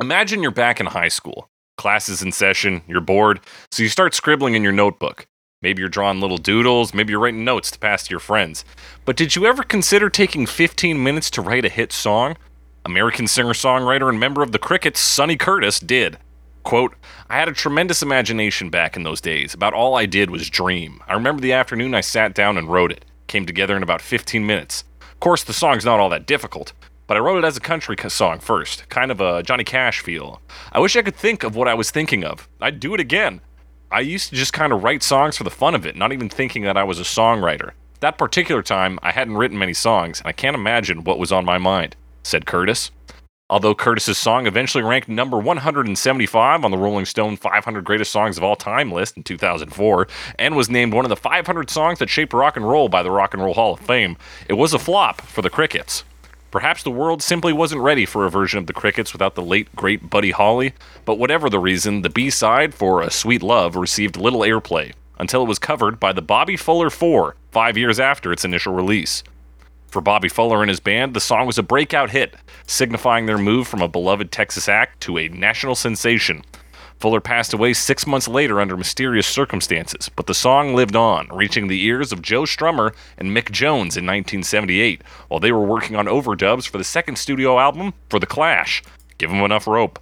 Imagine you're back in high school. Class is in session, you're bored, so you start scribbling in your notebook. Maybe you're drawing little doodles, maybe you're writing notes to pass to your friends. But did you ever consider taking 15 minutes to write a hit song? American singer songwriter and member of the Crickets, Sonny Curtis, did. Quote, I had a tremendous imagination back in those days. About all I did was dream. I remember the afternoon I sat down and wrote it. Came together in about 15 minutes. Of course, the song's not all that difficult, but I wrote it as a country song first, kind of a Johnny Cash feel. I wish I could think of what I was thinking of. I'd do it again. I used to just kind of write songs for the fun of it, not even thinking that I was a songwriter. That particular time, I hadn't written many songs, and I can't imagine what was on my mind, said Curtis. Although Curtis's song eventually ranked number 175 on the Rolling Stone 500 Greatest Songs of All Time list in 2004 and was named one of the 500 songs that shaped rock and roll by the Rock and Roll Hall of Fame, it was a flop for the Crickets. Perhaps the world simply wasn't ready for a version of the Crickets without the late, great Buddy Holly, but whatever the reason, the B side for A Sweet Love received little airplay until it was covered by the Bobby Fuller 4 five years after its initial release. For Bobby Fuller and his band, the song was a breakout hit, signifying their move from a beloved Texas act to a national sensation. Fuller passed away six months later under mysterious circumstances, but the song lived on, reaching the ears of Joe Strummer and Mick Jones in 1978, while they were working on overdubs for the second studio album for The Clash. Give 'em enough rope.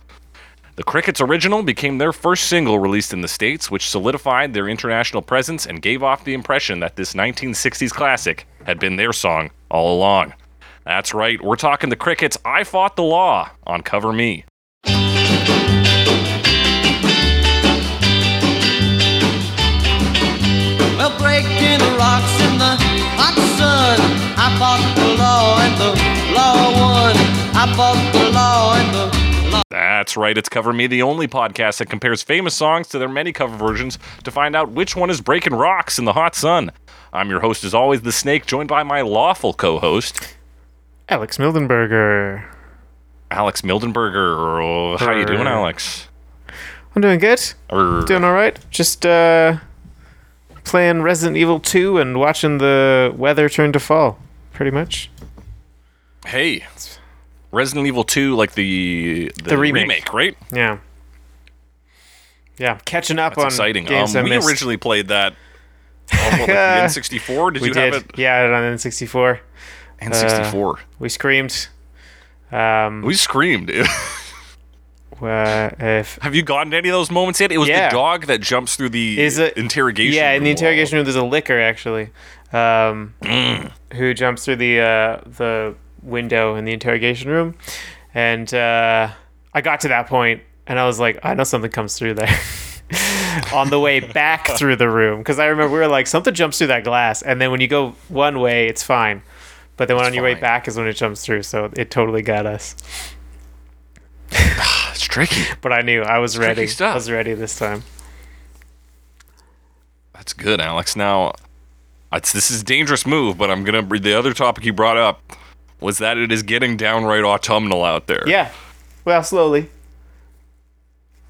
The Crickets original became their first single released in the States, which solidified their international presence and gave off the impression that this 1960s classic had been their song all along. That's right, we're talking the Crickets' I Fought the Law on Cover Me. Breaking rocks in the hot sun. I fought the law and the law won. I fought the law and the law. That's right, it's Cover Me, the only podcast that compares famous songs to their many cover versions to find out which one is breaking rocks in the hot sun. I'm your host, as always, The Snake, joined by my lawful co host, Alex Mildenberger. Alex Mildenberger. Oh, how you doing, Alex? I'm doing good. Or, Doing all right. Just uh, playing Resident Evil 2 and watching the weather turn to fall, pretty much. hey, Resident Evil 2, like the, the, The remake. right? Yeah. Yeah, catching up That's on exciting. games Um, I we missed. originally played that on what, like, the N64. Did we you did. have it? Yeah, on N64. N64. We screamed. Um, we screamed. Uh, if have you gotten any of those moments yet? It was Yeah. the dog that jumps through the Is it- interrogation. Yeah, in the interrogation room, there's a licker actually, um, Mm. who jumps through the uh, the window in the interrogation room, and uh, I got to that point, and I was like, I know something comes through there. On the way back through the room, because I remember we were like, something jumps through that glass, and then when you go one way, it's fine, but then when It's on your way back is when it jumps through, so it totally got us. wall. It's tricky. But I knew I was tricky ready. stuff. I was ready this time. That's good, Alex. Now, it's, this is a dangerous move, but I'm gonna. read The other topic you brought up was that it is getting downright autumnal out there. Yeah, well, slowly.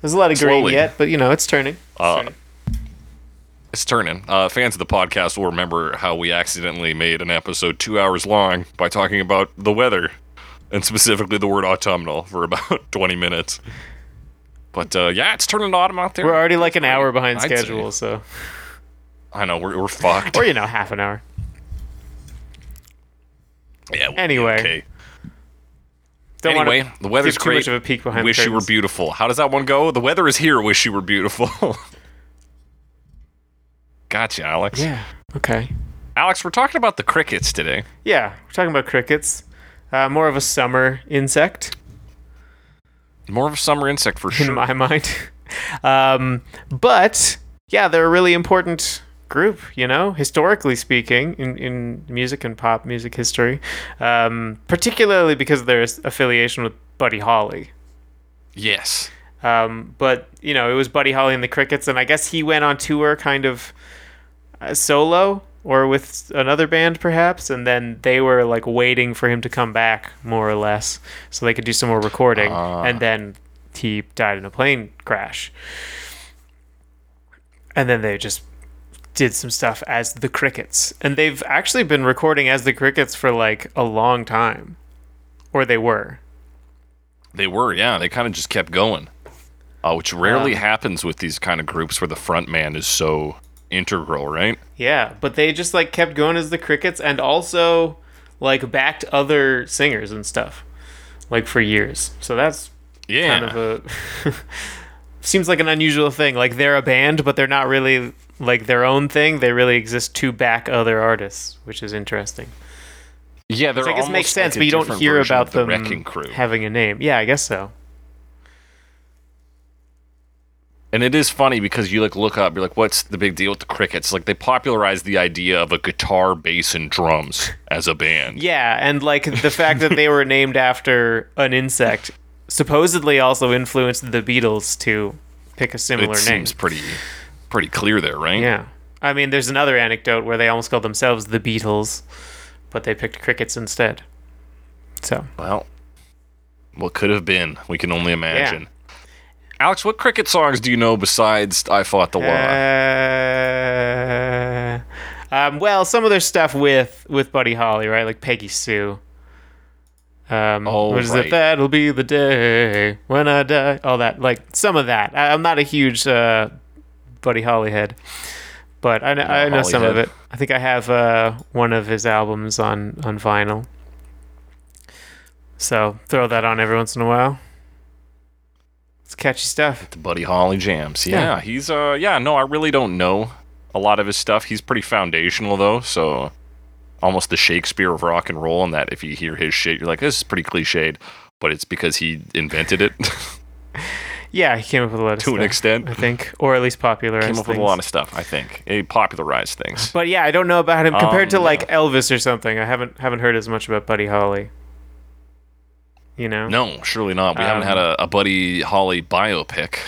There's a lot of green Slowly. yet, but you know it's turning. It's Uh, turning. It's turning. Uh, fans of the podcast will remember how we accidentally made an episode two hours long by talking about the weather, and specifically the word autumnal for about 20 minutes. But uh, yeah, it's turning autumn out there. We're already like an hour behind I'd say. schedule, so I know we're, we're fucked. or you know half an hour. yeah. we'll Anyway, okay. Don't anyway, the weather's give too great. much of a peek behind the Wish you were beautiful. How does that one go? The weather is here. Wish you were beautiful. gotcha, Alex. Yeah. Okay. Alex, we're talking about the crickets today. Yeah, we're talking about crickets. Uh, more of a summer insect More of a summer insect for in sure. my mind. um, but yeah, they're a really important group. You know, historically speaking, in in music and pop music history, um, particularly because of their affiliation with Buddy Holly. yes. Um, but you know, it was Buddy Holly and the Crickets, and I guess he went on tour kind of uh, solo or with another band, perhaps. And then they were like waiting for him to come back, more or less, so they could do some more recording. Ah. And then he died in a plane crash. And then they just did some stuff as the Crickets, and they've actually been recording as the Crickets for like a long time, or they were. They were, yeah. They kind of just kept going, uh, which rarely Um, happens with these kind of groups where the front man is so integral, right? Yeah, but they just like kept going as the Crickets and also like backed other singers and stuff like for years. So that's Yeah. kind of a seems like an unusual thing. Like they're a band, but they're not really like their own thing. They really exist to back other artists, which is interesting. yeah, they're Which I guess makes sense, like but you don't hear about the them Wrecking Crew. having a name. Yeah, I guess so. And it is funny because you like look up, you're like, what's the big deal with the Crickets? Like they popularized the idea of a guitar, bass, and drums as a band. Yeah, and like the fact that they were named after an insect supposedly also influenced the Beatles to pick a similar it name. seems pretty, pretty clear there, right? Yeah. I mean, there's another anecdote where they almost called themselves the Beatles, but they picked crickets instead. So, Well, what could have been? We can only imagine. Alex, what cricket songs do you know besides "I Fought the War"? uh, um, well, some of their stuff with with Buddy Holly, right? Like Peggy Sue. Um, Oh, what is right. it? That'll be the day when I die. All that, like some of that. I, I'm not a huge uh, Buddy Holly head, but I know, I know some of it. I think I have uh, one of his albums on on vinyl. So throw that on every once in a while. It's catchy stuff. the Buddy Holly jams. Yeah, Yeah. he's uh, yeah. No, I really don't know a lot of his stuff. He's pretty foundational though, so almost the Shakespeare of rock and roll. In that, if you hear his shit, you're like, this is pretty cliched, but it's because he invented it Yeah, he came up with a lot of stuff. to an extent. I think, or at least popularized Came up with a things. lot of stuff. I think he popularized things. But yeah, I don't know about him compared to Um, like Elvis or something. I haven't haven't heard as much about Buddy Holly. You know, No, surely not. We haven't Um, had a, a Buddy Holly biopic.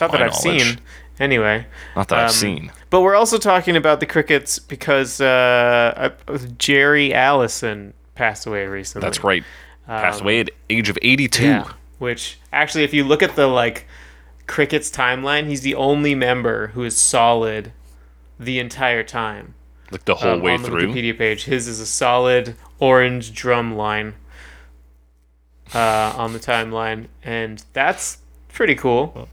not that I've knowledge. seen. Anyway, Not that I've Um, seen. but we're also talking about the Crickets because uh, uh, Jerry Allison passed away recently. That's right. Passed Um, away at age of 82. Yeah. Which actually, if you look at the like Crickets timeline, he's the only member who is solid the entire time. Like the whole um, way on the through. Wikipedia page. His is a solid orange drum line uh, on the timeline, and that's pretty cool.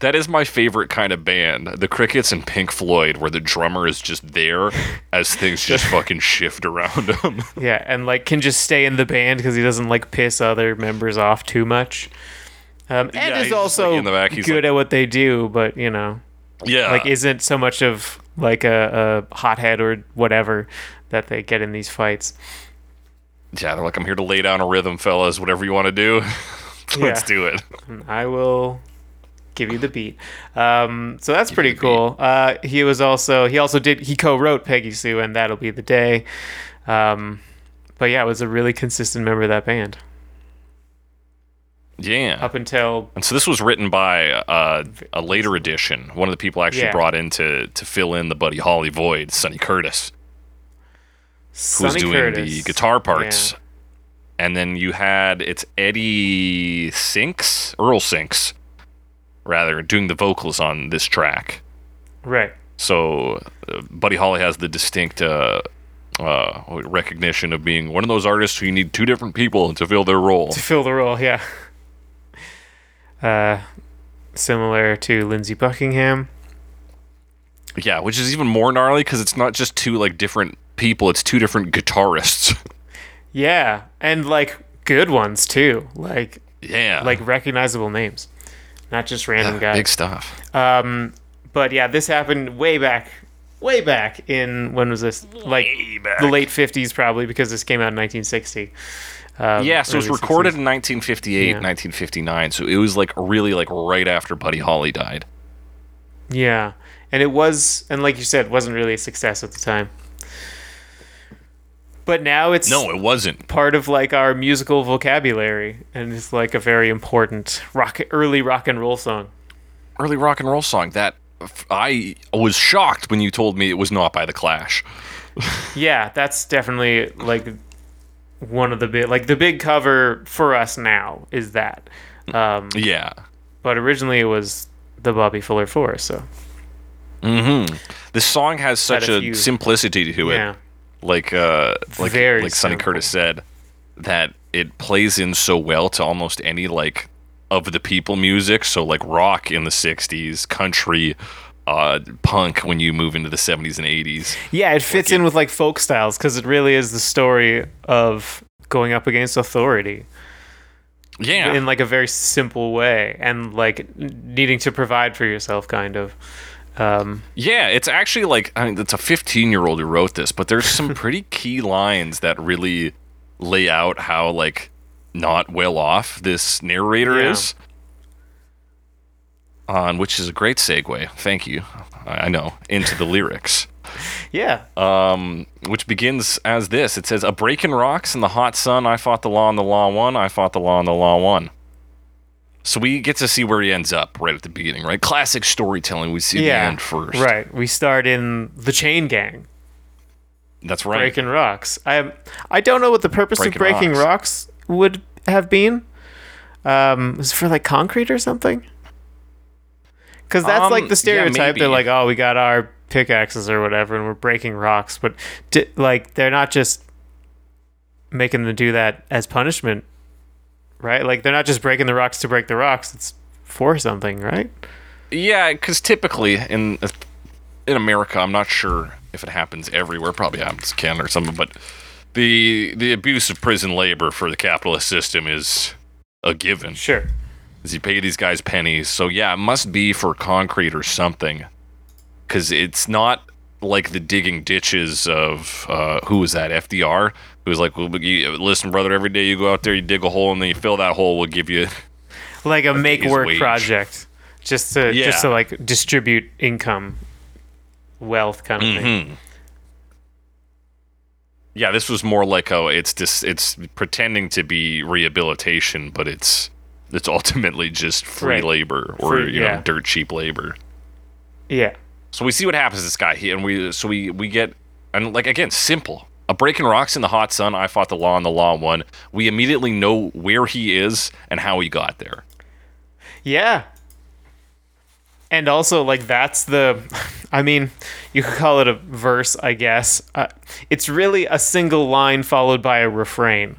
That is my favorite kind of band. The Crickets and Pink Floyd, where the drummer is just there as things just fucking shift around him. Yeah, and like can just stay in the band because he doesn't like piss other members off too much. Um, and Yeah, is also like, in the back, he's good like- at what they do, but you know, yeah. like isn't so much of like a, a hothead or whatever that they get in these fights. Yeah, they're like, I'm here to lay down a rhythm, fellas. Whatever you want to do, let's Yeah. do it. I will give you the beat. Um, so that's pretty cool. Uh, he was also he also did he co-wrote Peggy Sue and that'll be the day. Um, but yeah, was a really consistent member of that band Yeah. up until And so this was written by uh, a later edition. One of the people actually Yeah. brought in to, to fill in the Buddy Holly void, Sonny Curtis, who's Sonny doing Curtis. the guitar parts. And then you had it's Eddie Sinks, Earl Sinks, rather, doing the vocals on this track. Right. So uh, Buddy Holly has the distinct uh, uh, recognition of being one of those artists who you need two different people to fill their role. To fill the role, yeah. Uh, similar to Lindsey Buckingham. Yeah, which is even more gnarly because it's not just two like different people; it's two different guitarists. Yeah, and like good ones too, like yeah, like recognizable names, not just random guys. big stuff. Um, but yeah, this happened way back, way back in when was this? Like back. the late fifties, probably because this came out in 1960. Um, Yeah, so it was recorded 60s. in 1958, Yeah. 1959. So it was like really like right after Buddy Holly died. Yeah, and it was, and like you said, wasn't really a success at the time. But now it's No, it wasn't. part of like our musical vocabulary, and it's like a very important rock, early rock and roll song. Early rock and roll song that I was shocked when you told me it was not by the Clash. Yeah, that's definitely like one of the big, like the big cover for us now is that. Um, Yeah. but originally it was the Bobby Fuller Four, so Mm-hmm. This song has such a a, few- simplicity to it. yeah, like uh like Very like Sonny simple. Curtis said that it plays in so well to almost any like of the people music. So like rock in the '60s, country, uh, punk when you move into the '70s and '80s. Yeah, it fits in with like folk styles because it really is the story of going up against authority Yeah, in like a very simple way and like needing to provide for yourself, kind of. Um, Yeah, it's actually like I mean, it's a 15 year old who wrote this, but there's some pretty key lines that really lay out how like not well off this narrator Yeah. is. On which is a great segue. Thank you. I know into the lyrics, yeah, um, which begins as this. It says, "A breaking rocks in the hot sun. I fought the law and the law won. I fought the law and the law won." So we get to see where he ends up right at the beginning, right? Classic storytelling. We see yeah. the end first. Right. We start in the chain gang. That's right. breaking rocks. I I don't know what the purpose Breaking of breaking rocks. rocks. would have been. Um, was it for like concrete or something? Because that's Um, like the stereotype. They're like, oh, we got our pickaxes or whatever, and we're breaking rocks. But di- like, they're not just making them do that as punishment, right? Like, they're not just breaking the rocks to break the rocks. It's for something, right? Yeah, because typically in in America, I'm not sure if it happens everywhere. Probably happens in Canada or something, but the the abuse of prison labor for the capitalist system is a given. Sure. Is you pay these guys pennies, so yeah, it must be for concrete or something, because it's not like the digging ditches of uh, who was that FDR who was like, well, you, listen, brother, every day you go out there, you dig a hole, and then you fill that hole, we'll give you Like a make work wage. project, just to Yeah. just to like distribute income, wealth kind of thing. Mm-hmm. Yeah, this was more like oh, it's just it's pretending to be rehabilitation, but it's it's ultimately just free Right. labor or Free- you yeah. know dirt cheap labor. Yeah. So we see what happens to this guy, he, and we so we we get and like again simple. A breaking rocks in the hot sun. I fought the law, and the law won. We immediately know where he is and how he got there. Yeah. And also, like, that's the. I mean, you could call it a verse, I guess. Uh, it's really a single line followed by a refrain.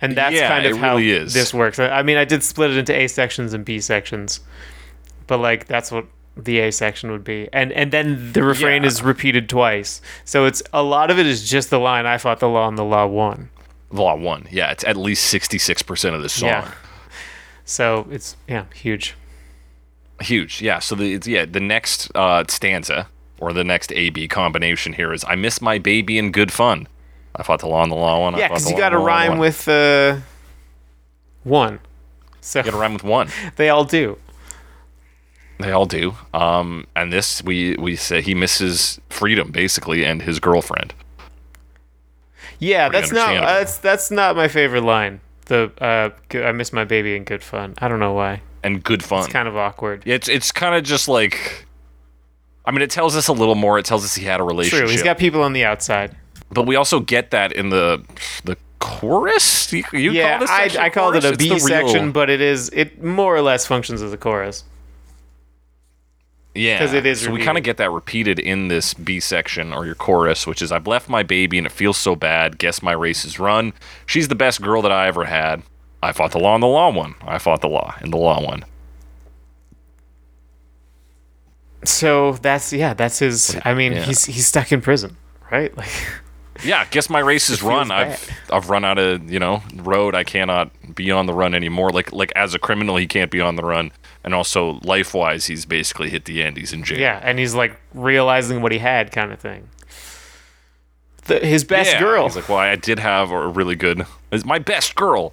And that's Yeah, kind of how really is. this works. I I mean, I did split it into A sections and B sections. But, like, that's what the A section would be. And and then the refrain Yeah. is repeated twice. So it's a lot of it is just the line, I fought the law and the law won. The law won. Yeah, it's at least sixty six percent of the song. Yeah. So it's, yeah, huge. Huge, yeah. So the it's, yeah the next uh, stanza or the next A B combination here is I miss my baby in good fun. I fought the law and the law one. I Yeah, because you got to and rhyme won. with uh, one. So You got to rhyme with one. they all do. They all do. Um, and this we we say he misses freedom basically and his girlfriend. Yeah, Pretty that's not that's that's not my favorite line. The uh, I miss my baby in good fun. I don't know why. and good fun. It's kind of awkward. it's it's kind of just like, I mean, it tells us a little more. It tells us he had a relationship. True, he's got people on the outside. but we also get that in the the chorus. You, you yeah, call I, I called it a B section, real- but it is it more or less functions as a chorus. Yeah, 'Cause it is So we kind of get that repeated in this B section or your chorus, which is I've left my baby and it feels so bad. Guess my race is run. She's the best girl that I ever had. I fought the law and the law won. I fought the law and the law won. So that's yeah, that's his. I mean, Yeah. he's he's stuck in prison, right? Like, Yeah, guess my race is run. I've I've run out of you know road. I cannot be on the run anymore. Like like as a criminal, he can't be on the run, and also life wise, he's basically hit the end. He's in jail. yeah, and he's like realizing what he had, kind of thing. The, his best Yeah. girl. He's like, well, I did have a really good. It's my best girl.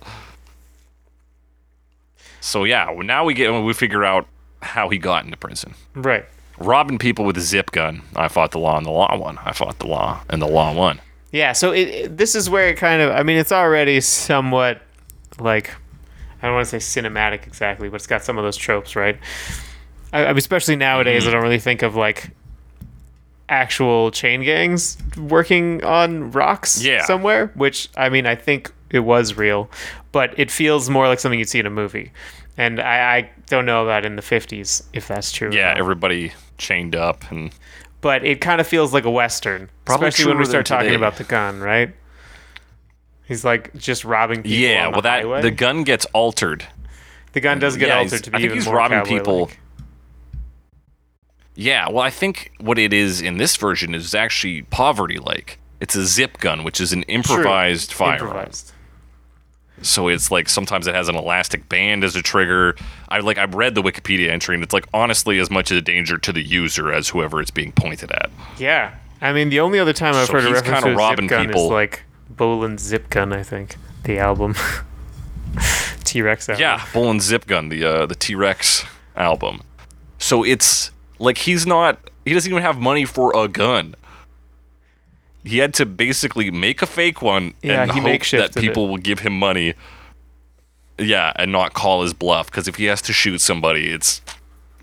So yeah, now we get we figure out how he got into prison. right. Robbing people with a zip gun. I fought the law and the law won. I fought the law and the law won. Yeah, so it, it- this is where it kind of I mean it's already somewhat like I don't want to say cinematic exactly, but it's got some of those tropes, right? I, I mean, especially nowadays, I mm-hmm. don't really think of like actual chain gangs working on rocks Yeah. somewhere, which I mean I think it was real, but it feels more like something you'd see in a movie. And I, I don't know about in the 50s if that's true. Yeah, everybody chained up and but it kind of feels like a western, Probably especially when we start talking today. about the gun, right? He's like just robbing people. yeah, on the well, that highway. the gun gets altered. The gun does get yeah, altered to be I think even he's more robbing people. Yeah, well, I think what it is in this version is actually poverty like. It's a zip gun, which is an improvised True. firearm. Improvised. So it's like sometimes it has an elastic band as a trigger. I like I've read the Wikipedia entry and it's like honestly as much of a danger to the user as whoever it's being pointed at. Yeah, I mean the only other time I've So heard a reference to a robbing zip gun people. is like Bolan's Zip Gun. I think the album. T Rex album. Yeah, and Zip Gun, the uh, the T Rex album. So it's like he's not he doesn't even have money for a gun. He had to basically make a fake one Yeah, and he hope that it. people will give him money. Yeah, and not call his bluff because if he has to shoot somebody, it's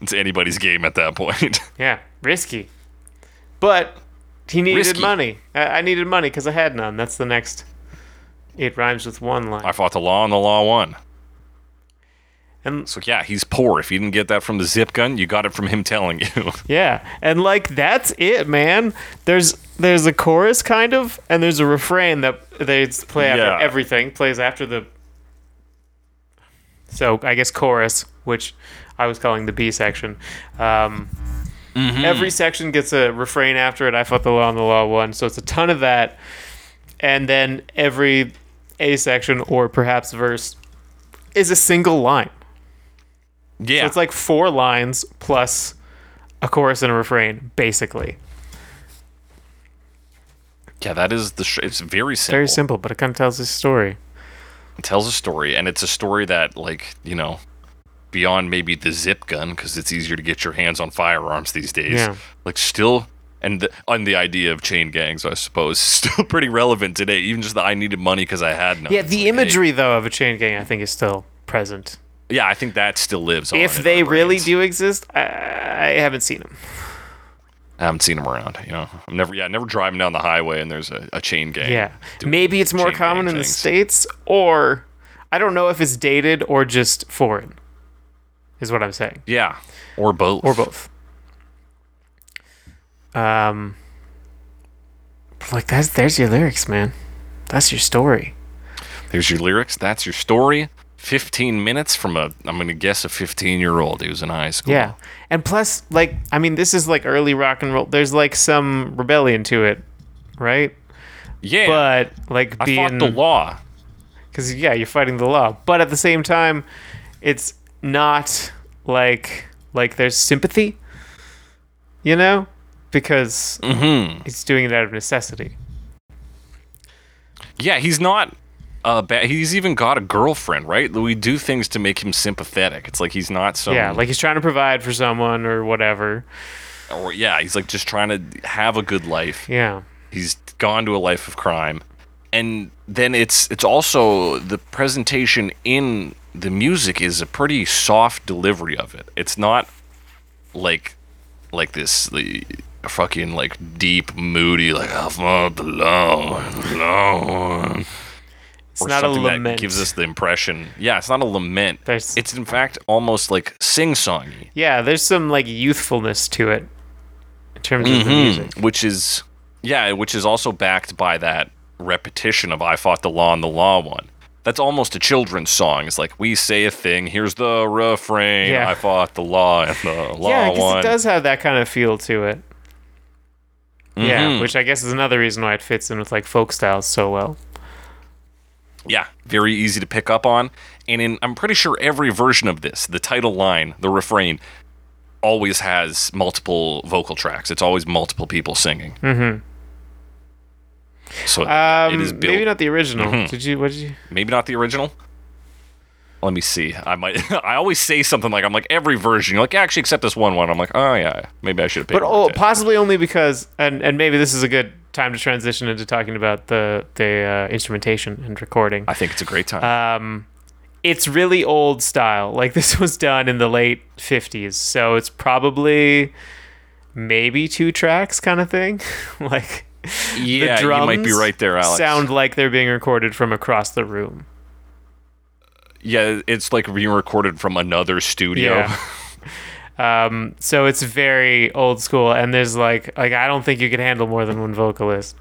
it's anybody's game at that point. Yeah, risky. But he needed Risky. money. I, I needed money because I had none. That's the next. It rhymes with one line. I fought the law and the law won. And So yeah, he's poor. If you didn't get that from the zip gun, you got it from him telling you. yeah, and like that's it, man. There's there's a chorus kind of, and there's a refrain that they play after Yeah. everything. Plays after the. So I guess chorus, which I was calling the B section. Um, Every section gets a refrain after it. I fought the law and the law won. So it's a ton of that, and then every A section or perhaps verse is a single line. Yeah, So it's like four lines plus a chorus and a refrain, basically. yeah, that is the. Sh- it's very simple. Very simple, but it kind of tells a story. It tells a story, and it's a story that, like, you know, beyond maybe the zip gun, because it's easier to get your hands on firearms these days. Yeah. Like, still, and the, on the idea of chain gangs, I suppose, still pretty relevant today. Even just the I needed money because I had none. Yeah, the like, hey, imagery though of a chain gang, I think, is still present. Yeah, I think that still lives on. If in they our really brains. do exist, I, I haven't seen them. I haven't seen them around. You know, I'm never, yeah, never driving down the highway and there's a, a chain gang. Yeah, doing maybe it's more chain gang common in the things. states, or I don't know if it's dated or just foreign. Is what I'm saying, Yeah, or both. or both. Um, but like that's there's your lyrics, man. That's your story. There's your lyrics. That's your story. 15 minutes from a, I'm going to guess a 15 year old who's in high school. Yeah, and plus, like, I mean, this is like early rock and roll. There's like some rebellion to it, right? Yeah. But like I being fought the law. because yeah, you're fighting the law, but at the same time, it's not like like there's sympathy, you know, because Mm-hmm. he's doing it out of necessity. Yeah, he's not uh bad. He's even got a girlfriend, right? We do things to make him sympathetic. It's like he's not so. yeah, like he's trying to provide for someone or whatever. Or, yeah, he's like just trying to have a good life. Yeah, He's gone to a life of crime. And then it's it's also the presentation in the music is a pretty soft delivery of it. It's not like like this the fucking like deep moody like I fought the law and the law. It's or not a lament. that gives us the impression. Yeah, it's not a lament. There's- it's in fact almost like sing-songy, yeah, there's some like youthfulness to it in terms of the music. which is yeah, which is also backed by that repetition of "I fought the law and the law won." That's almost a children's song. It's like we say a thing, here's the refrain. Yeah. I fought the law and the law Yeah, because won. it does have that kind of feel to it. Yeah, Mhm. which I guess is another reason why it fits in with like folk styles so well. Yeah, very easy to pick up on. And in I'm pretty sure every version of this, the title line, the refrain, always has multiple vocal tracks. It's always multiple people singing. Mm-hmm. So Um, it is built. maybe not the original. Mhm. Did you? What did you? maybe not the original. Let me see. I might. I always say something like I'm like every version. You're like actually except this one one. I'm like oh yeah, maybe I should have. But oh, possibly only because, and and maybe this is a good time to transition into talking about the the uh, instrumentation and recording. I think it's a great time. Um, it's really old style. Like this was done in the late '50s, so it's probably maybe two tracks kind of thing. like yeah, the you drums might be right there, Alex. sound like they're being recorded from across the room. yeah, it's like being recorded from another studio. Yeah. Um, so it's very old school, and there's like like I don't think you could handle more than one vocalist.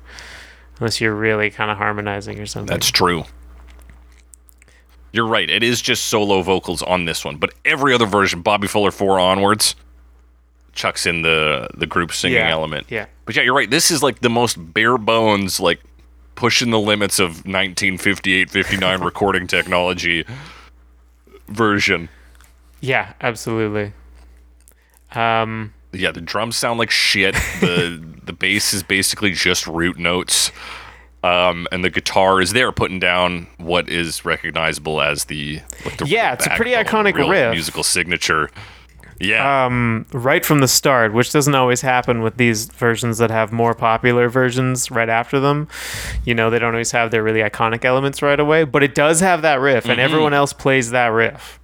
unless you're really kind of harmonizing or something. That's true. You're right. It is just solo vocals on this one, but every other version, Bobby Fuller four onwards, chucks in the the group singing Yeah, element. yeah. But yeah, you're right. This is like the most bare bones, like pushing the limits of 1958, 59 recording technology version. yeah, absolutely. Um, Yeah, the drums sound like shit. The the bass is basically just root notes. Um, and the guitar is there putting down what is recognizable as the, like the Yeah, it's a pretty iconic riff. musical signature. Yeah, um, right from the start, which doesn't always happen with these versions that have more popular versions right after them. You know, they don't always have their really iconic elements right away, but it does have that riff, Mm-hmm. and everyone else plays that riff,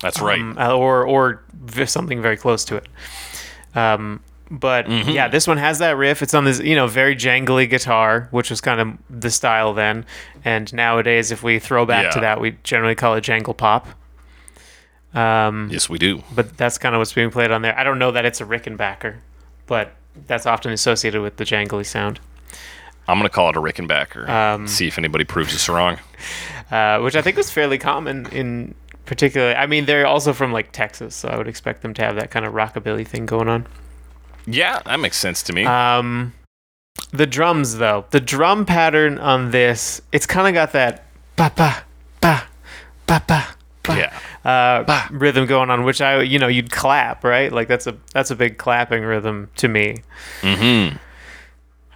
that's right. um, or or something very close to it. Um, but Mm-hmm. yeah, this one has that riff. It's on this, you know, very jangly guitar, which was kind of the style then. And nowadays, if we throw back to that, we generally call it jangle pop. Um, yes, we do. but that's kind of what's being played on there. I don't know that it's a Rickenbacker, but that's often associated with the jangly sound, I'm gonna call it a Rickenbacker. Um, See if anybody proves us wrong. uh, which I think was fairly common in particular. I mean, they're also from like Texas, so I would expect them to have that kind of rockabilly thing going on. Yeah, that makes sense to me. Um, the drums, though, the drum pattern on this, it's kind of got that ba ba ba ba ba. ba yeah, uh, rhythm going on, which I, you know, you'd clap, right? Like that's a that's a big clapping rhythm to me. mm-hmm.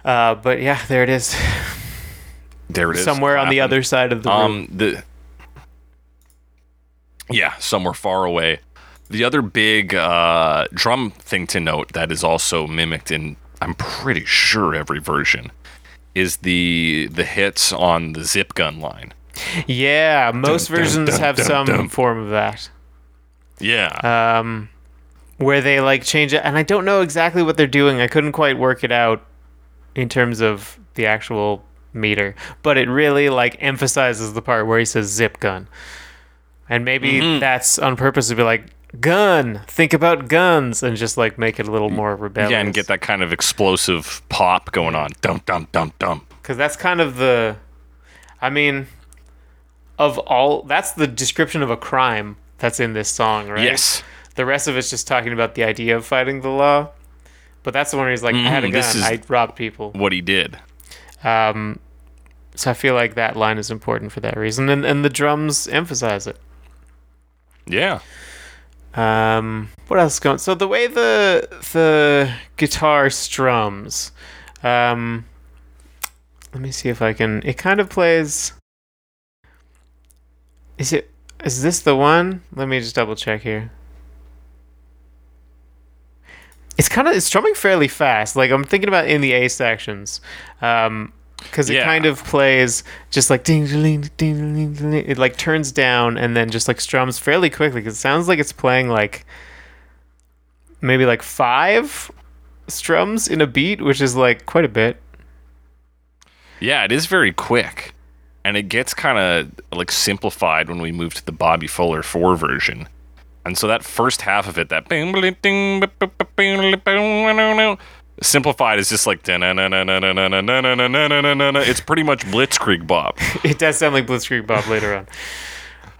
Uh, but yeah, there it is, There it is. somewhere on the other side of the room. Um, the yeah, somewhere far away. The other big uh, drum thing to note that is also mimicked in, I'm pretty sure every version, is the the hits on the zip gun line. Yeah, most dun, versions dun, have dun, some dun. form of that. Yeah, Um, where they like change it, and I don't know exactly what they're doing. I couldn't quite work it out in terms of the actual meter, but it really like emphasizes the part where he says zip gun, and maybe Mm-hmm. that's on purpose to be like gun. Think about guns, and just like make it a little more rebellious. yeah, and get that kind of explosive pop going on. Dum dum dum dum. because that's kind of the i mean of all that's the description of a crime that's in this song right Yes. the rest of it's just talking about the idea of fighting the law but that's the one where he's like i had a Mhm, gun i robbed people What he did. um so i feel like that line is important for that reason and, and the drums emphasize it Yeah. Um, what else is going? So the way the the guitar strums, um, let me see if I can. It kind of plays. Is it? Is this the one? Let me just double check here. It's kind of it's strumming fairly fast. Like I'm thinking about in the A sections, um, because it Yeah. kind of plays just like ding ding ding ding ding. It like turns down and then just like strums fairly quickly. Cause it sounds like it's playing like maybe like five strums in a beat, which is like quite a bit. Yeah, it is very quick. And it gets kind of like simplified when we move to the Bobby Fuller 4 version. And so that first half of it, that simplified is just like it's pretty much Blitzkrieg Bop. it does sound like Blitzkrieg Bop later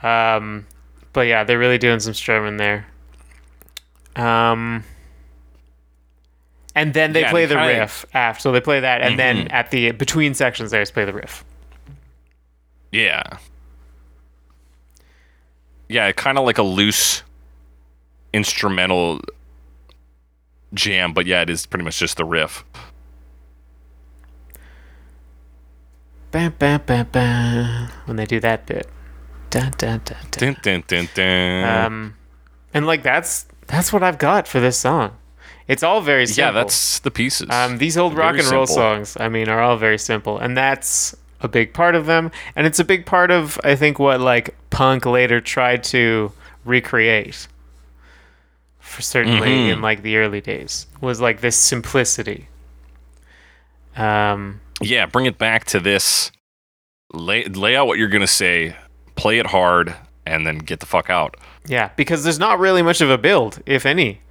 on. Um, but yeah, they're really doing some strumming there. Um, and then they Yeah, play the riff after. So they play that, and then Mhm. at the between sections, they just play the riff. Yeah. Yeah, kind of like a loose instrumental jam, but yeah, it is pretty much just the riff. Bam, bam, bam, bam. When they do that bit. Dun, dun, dun, dun. Dun, dun. Um, and like that's that's what I've got for this song. It's all very simple. yeah, that's the pieces. Um, these old rock Very and roll simple. songs, I mean, are all very simple, and that's a big part of them. And it's a big part of, I think, what like punk later tried to recreate. For certainly Mhm. in like the early days, was like this simplicity. Um, yeah, bring it back to this. Lay lay out what you're gonna say, play it hard, and then get the fuck out. yeah, because there's not really much of a build, if any.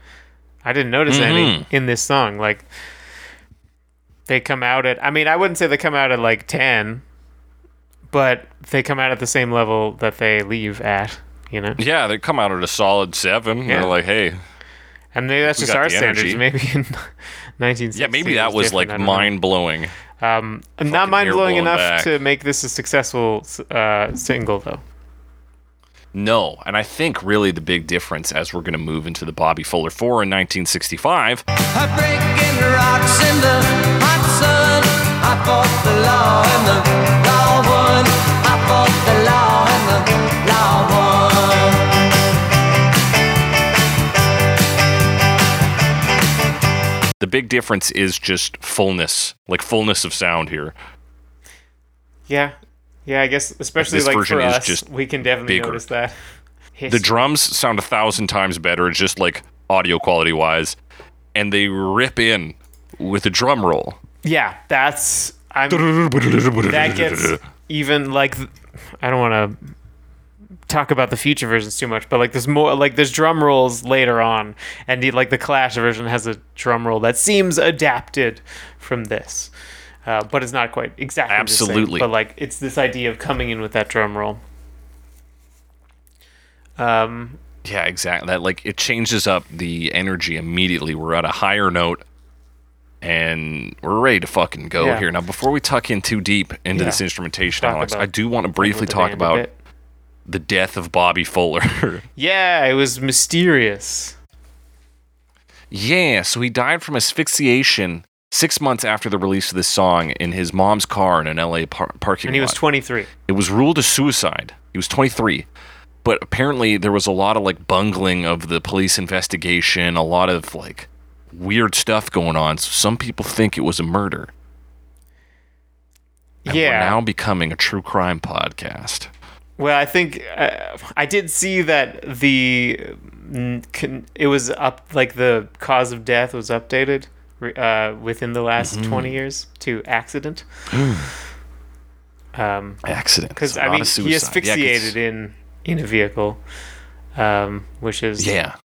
I didn't notice any Mhm. in this song. Like, they come out at. I mean, I wouldn't say they come out at like ten, but they come out at the same level that they leave at. You know, Yeah, they come out at a solid seven. Yeah. They're like, hey, and maybe that's We just our standards. Maybe in 1960. yeah, maybe that it was like different, I don't know. mind blowing. Um, not mind blowing enough back. to make this a successful uh, single, though. No, and I think really the big difference as we're going to move into the Bobby Fuller 4 in 1965 Breaking rocks in the hot sun. I big difference is just fullness, like fullness of sound here. Yeah, yeah. I guess especially like for us, we can definitely bigger. notice that. The drums sound a thousand times better, just like audio quality wise, and they rip in with a drum roll. yeah, that's I'm. that gets even like I don't want to talk about the future versions too much, but like there's more like there's drum rolls later on, and the, like the Clash version has a drum roll that seems adapted from this, uh, but it's not quite exactly the same. Absolutely. But like it's this idea of coming in with that drum roll. Um, Yeah, exactly. That like it changes up the energy immediately. We're at a higher note and we're ready to fucking go Yeah. here. Now before we tuck in too deep into Yeah. this instrumentation, Talk Alex, I do want to briefly talk about. The death of Bobby Fuller. Yeah, it was mysterious. yeah, so he died from asphyxiation six months after the release of this song in his mom's car in an LA par- parking lot. And he was 23. it was ruled a suicide. He was 23. But apparently there was a lot of like bungling of the police investigation, a lot of like weird stuff going on. So some people think it was a murder. And yeah. We're now becoming a true crime podcast. Well, I think uh, I did see that the mm, it was up like the cause of death was updated uh, within the last Mm-hmm. 20 years to accident. um, Accident. because I mean he suicide. Yeah, asphyxiated in in a vehicle, um, which is Yeah.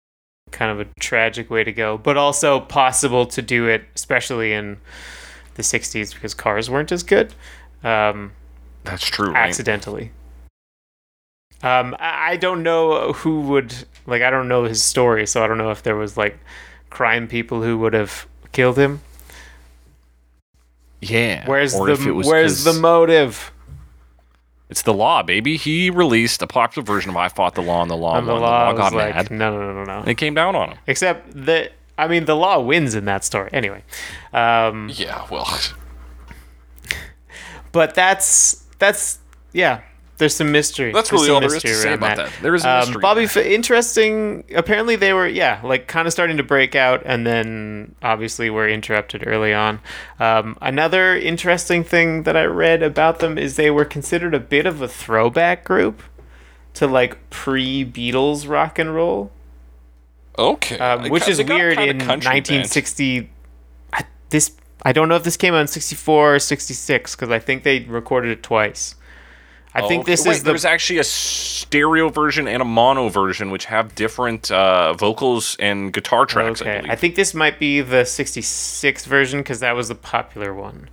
kind of a tragic way to go, but also possible to do it, especially in the 60s because cars weren't as good. Um, That's true. Right? Um, I don't know who would like. I don't know his story, so I don't know if there was like crime people who would have killed him. Yeah. Where's or the if it was Where's the motive? It's the law, baby. He released a popular version of "I Fought the Law" and the law And the the law got like, mad. no, no, no, no, no. It came down on him. Except that, I mean, the law wins in that story anyway. Um, Yeah. Well. but that's that's yeah. There's some mystery. That's really all there is to say about that. There is a Um, mystery Bobby. F- interesting. Apparently, they were yeah, like kind of starting to break out, and then obviously were interrupted early on. Um, another interesting thing that I read about them is they were considered a bit of a throwback group to like pre Beatles rock and roll, Okay. um, which is weird in 1960. I, this I don't know if this came out in 64 or 66 because I think they recorded it twice. I think Okay, this wait, is the there's actually a stereo version and a mono version, which have different uh, vocals and guitar tracks. I Okay, believe. I think this might be the 66 version because that was the popular one,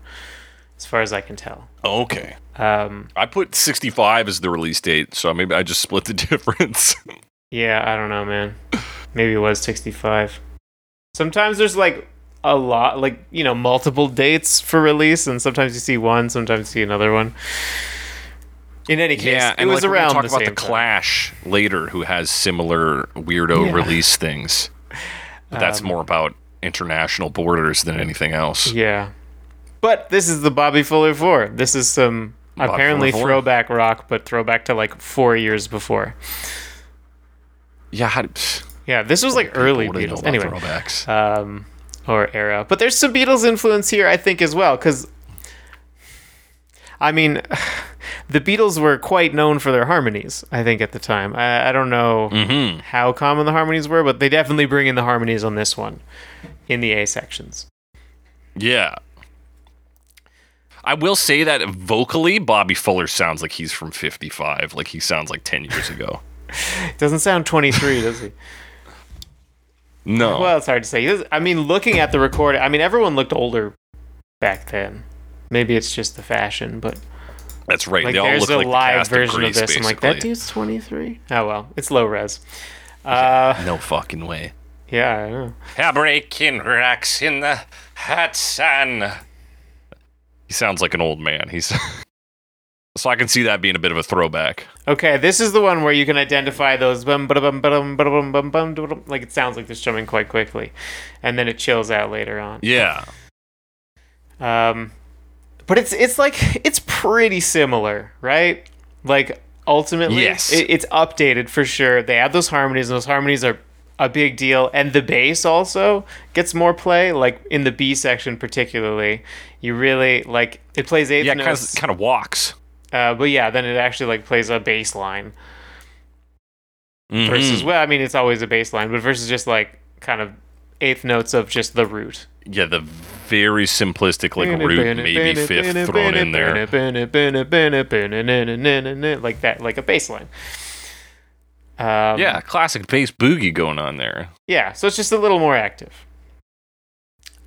as far as I can tell. okay. Um, I put 65 as the release date, so maybe I just split the difference. yeah, I don't know, man. Maybe it was 65. Sometimes there's like a lot, like, you know, multiple dates for release, and sometimes you see one, sometimes you see another one. In any case, yeah, it and was like, we're around talk the about the time. Clash later, who has similar weirdo Yeah. release things. But that's Um, more about international borders than anything else. Yeah. But this is the Bobby Fuller 4. This is some Bobby apparently Fuller 4. throwback rock, but throwback to like four years before. Yeah, Yeah, this was like early what do they know Beatles. Anyway, throwbacks. um, or era. But there's some Beatles influence here, I think, as well, because I mean, the Beatles were quite known for their harmonies. I think at the time. I, I don't know Mm-hmm. how common the harmonies were, but they definitely bring in the harmonies on this one, in the A sections. Yeah. I will say that vocally, Bobby Fuller sounds like he's from 55. Like he sounds like 10 years ago. Doesn't sound 23, does he? No. Well, it's hard to say. I mean, looking at the recording, I mean, everyone looked older back then. Maybe it's just the fashion, but that's right. Like, they there's a like live version of, of this. Basically. I'm like, that dude's 23. Oh well, it's low res. Uh, no fucking way. Yeah, I know. I'm breaking racks in the hot sun. He sounds like an old man. He's so I can see that being a bit of a throwback. Okay, this is the one where you can identify those like it sounds like they're strumming quite quickly, and then it chills out later on. Yeah. Um, but it's it's like it's pretty similar, right? Like ultimately, Yes. it, it's updated for sure. They add those harmonies, and those harmonies are a big deal. And the bass also gets more play. Like in the B section, particularly, you really like it plays eighth Yeah, kind notes. of, kind of walks. Uh, but yeah, then it actually like plays a bass line Mhm. versus well, I mean it's always a bass line, but versus just like kind of eighth notes of just the root. Yeah, the very simplistic like root, maybe fifth thrown in there. Like that, like a bass line. Um, Yeah, classic bass boogie going on there. Yeah, so it's just a little more active.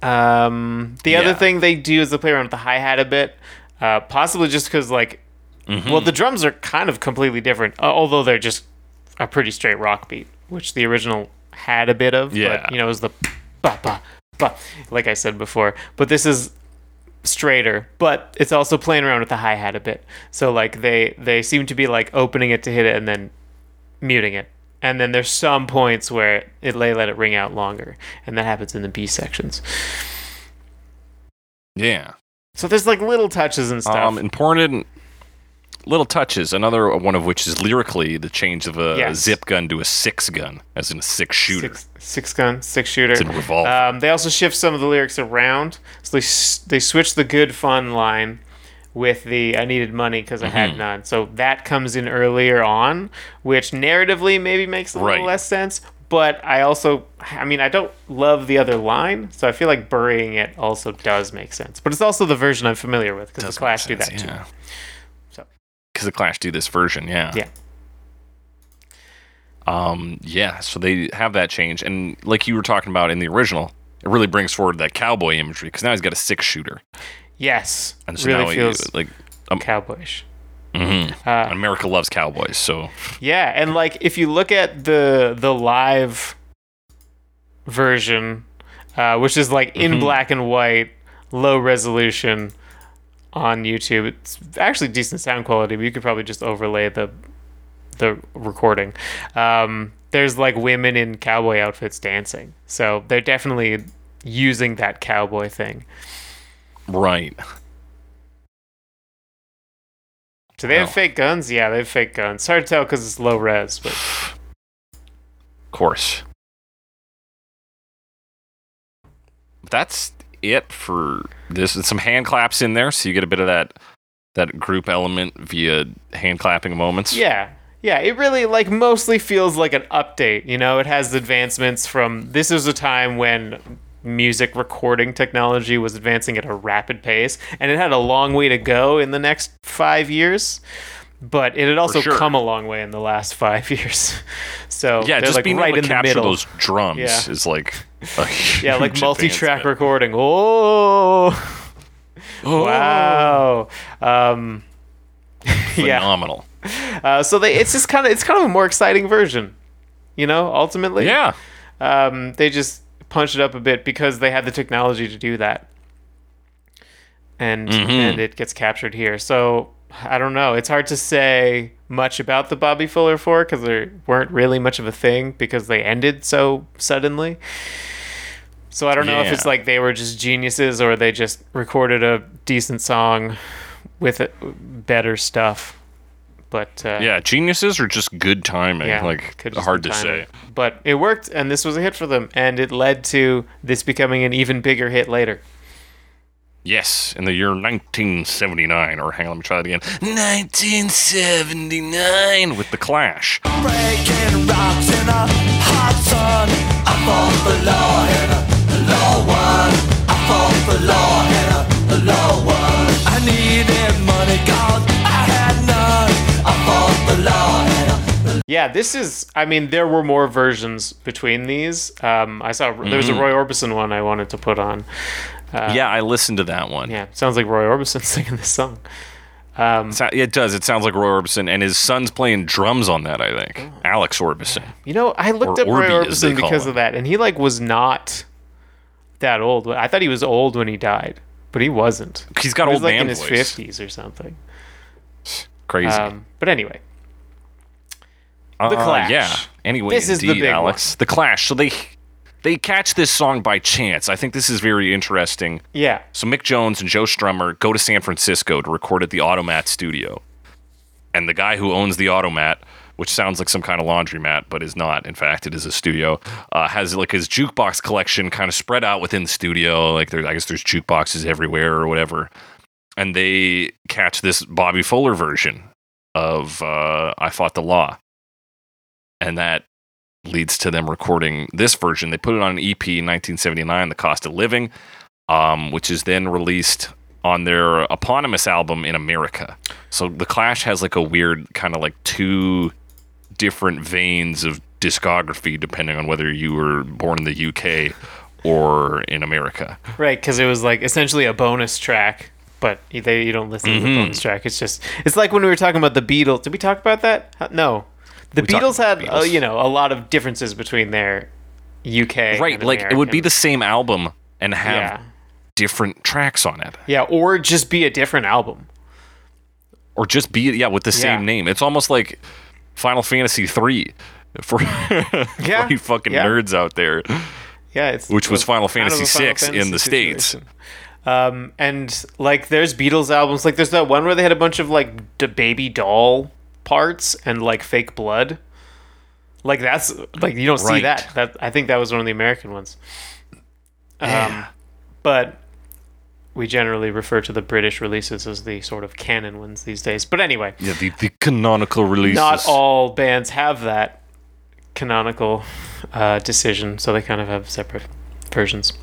Um, the other thing they do is they play around with the hi hat a bit, uh, possibly just because like, Mhm. well, the drums are kind of completely different, uh, although they're just a pretty straight rock beat, which the original had a bit of. Yeah. but, you know, it was the ba ba ba, like I said before. But this is straighter, but it's also playing around with the hi hat a bit. So like they they seem to be like opening it to hit it and then muting it. And then there's some points where it they let it ring out longer, and that happens in the B sections. yeah. So there's like little touches and stuff. Um, important little touches. Another one of which is lyrically the change of a Yes. zip gun to a six gun, as in a six shooter. Six, six gun, six shooter. It's in revolver. Um, they also shift some of the lyrics around. So they they switch the good fun line with the I needed money because I Mm-hmm. had none. So that comes in earlier on, which narratively maybe makes a little Right. less sense. But I also, I mean, I don't love the other line, so I feel like burying it also does make sense. But it's also the version I'm familiar with because the Clash do that sense, too. Yeah. So Because the Clash do this version, yeah. yeah, Um, yeah, so they have that change, and like you were talking about in the original, it really brings forward that cowboy imagery because now he's got a six shooter, yes, and so really now he, feels like um, cowboyish. mhm. Uh, America loves cowboys, so Yeah, and like if you look at the the live version, uh, which is like in Mhm. black and white, low resolution on YouTube, it's actually decent sound quality, but you could probably just overlay the the recording. Um, there's like women in cowboy outfits dancing, so they're definitely using that cowboy thing. right. Do they have fake guns? Yeah, they have fake guns. Hard to tell because it's low res, but Of course. That's it for this. And some hand claps in there, so you get a bit of that that group element via hand clapping moments. Yeah. Yeah, it really like mostly feels like an update, you know, it has advancements from this is a time when music recording technology was advancing at a rapid pace and it had a long way to go in the next 5 years, but it had also sure. come a long way in the last 5 years. So yeah, just like being right able in to the capture middle. those drums Yeah. is like a yeah, like multi-track recording. Oh. Oh, Wow. Um yeah. phenomenal. Uh, so they it's just kind of it's kind of a more exciting version, you know. Ultimately, Yeah. Um, they just punched it up a bit because they had the technology to do that, and Mhm. and it gets captured here. So I don't know. It's hard to say much about the Bobby Fuller four because they weren't really much of a thing because they ended so suddenly. So I don't know if it's like they were just geniuses or they just recorded a decent song with better stuff. But uh, Yeah, geniuses or just good timing. yeah, like hard to timing. say. But it worked, and this was a hit for them, and it led to this becoming an even bigger hit later. Yes, in the year 1979, or hang on, let me try that again. 1979 with the Clash. Breaking rocks in a hot sun. I fought the law in a law one. I fought the law in a law one. I needed money cause I had none. I fought the law in a Yeah, this is. I mean, there were more versions between these. Um, I saw there was a Mm-hmm. Roy Orbison one I wanted to put on yeah, I listened to that one. Yeah, sounds like Roy Orbison singing this song. Um, So- It does. It sounds like Roy Orbison, and his son's playing drums on that. I think Oh. Alex Orbison. You know, I looked Or up Roy Orby, they Orbison because him. of that, and he like was not that old. I thought he was old when he died, but he wasn't. He's got He was old like man in his fifties or something. Crazy. Um, but anyway, Uh, Clash. Yeah. Anyway, This is the big Alex. The Clash. So they they catch this song by chance. I think this is very interesting. yeah, So Mick Jones and Joe Strummer go to San Francisco to record at the Automatt studio. And the guy who owns the Automatt, which sounds like some kind of laundromat, but is not. In fact, it is a studio. Uh, has like his jukebox collection kind of spread out within the studio. Like there, I guess there's jukeboxes everywhere or whatever. And they catch this Bobby Fuller version of uh, "I Fought the Law," and that leads to them recording this version. They put it on an EP in 1979, "The Cost of Living." um, which is then released on their eponymous album in America. So the Clash has like a weird kind of like two different veins of discography depending on whether you were born in the UK or in America. right. Because it was like essentially a bonus track, but you- they you don't listen to the Mhm. bonus track. It's just it's like when we were talking about the Beatles. Did we talk about that? No, the We Beatles had the uh, you know a lot of differences between their UK right, like it would be the same album and have yeah different tracks on it. yeah or just be a different album. Or just be yeah with the same name. It's almost like Final Fantasy 3 for Yeah, for you fucking yeah. nerds out there. Yeah, it's Which was Final Fantasy VI in the States. situation. Um, and like, there's Beatles albums. Like, there's that one where they had a bunch of like d- baby doll parts and like fake blood. Like that's like you don't see that. That I think that was one of the American ones. Um, Yeah. but we generally refer to the British releases as the sort of canon ones these days. But anyway, Yeah, the, the canonical releases. not all bands have that canonical uh, decision, so they kind of have separate versions.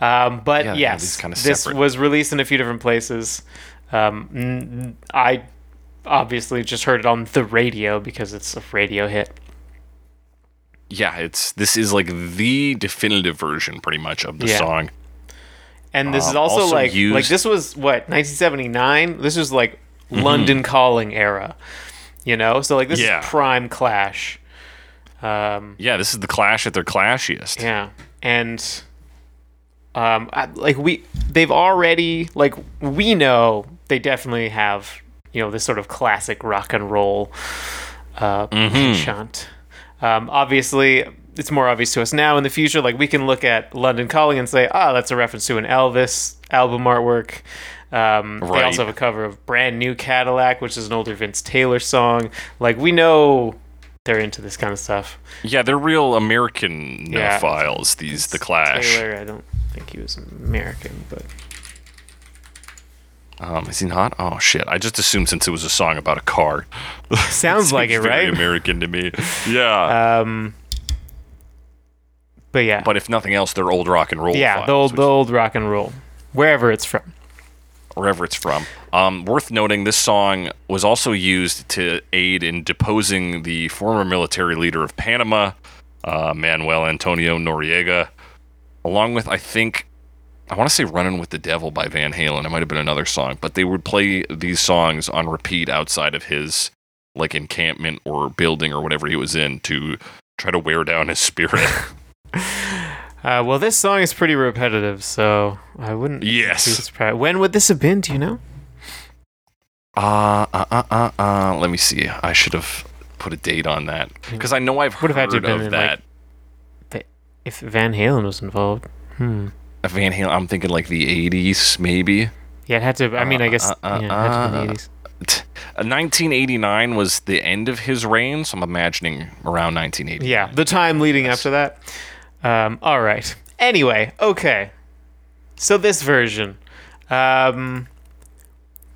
Um, but Yeah, yes, kinda this was released in a few different places. Um, I obviously just heard it on the radio because it's a radio hit. yeah, it's this is like the definitive version, pretty much, of the Yeah. song. And this is Um, also, also like like this was what 1979. This was like London Calling era, you know. So like this Mm-hmm. Yeah. is prime Clash. Um, Yeah, this is the Clash at their clashiest. Yeah, and um, I, like we, they've already like we know they definitely have you know this sort of classic rock and roll uh, penchant. Um, obviously, it's more obvious to us now. In the future, like we can look at London Calling and say, "Ah, that's a reference to an Elvis album artwork." Um, They also have a cover of "Brand New Cadillac," which is an older Vince Taylor song. Like we know they're into this kind of stuff. Yeah, they're real American Yeah. files. These the Clash. Taylor, I don't think he was American, but Um, is he not? Oh shit! I just assumed since it was a song about a car. sounds like it, right? American to me. Yeah, Um, but yeah, but if nothing else, they're old rock and roll. yeah, files, the old, the old rock and roll, wherever it's from. wherever it's from. Um, worth noting, this song was also used to aid in deposing the former military leader of Panama, uh, Manuel Antonio Noriega, along with, I think, I want to say Running with the Devil by Van Halen. It might have been another song, but they would play these songs on repeat outside of his like encampment or building or whatever he was in to try to wear down his spirit. Uh, well, this song is pretty repetitive, so I wouldn't Yes. be surprised. When would this have been? Do you know? Uh, uh, uh, uh, uh, let me see. I should have put a date on that because I know I've Would have heard had to have been of in, that. like, If Van Halen was involved, hmm. Van Halen. I'm thinking like the 80s, maybe. Yeah, it had to. I mean, I guess Uh, uh, yeah, it had to be uh, the 80s. T- uh, 1989 was the end of his reign, so I'm imagining around 1980. Yeah, the time leading after that. Um, all right. Anyway, okay. So this version, um,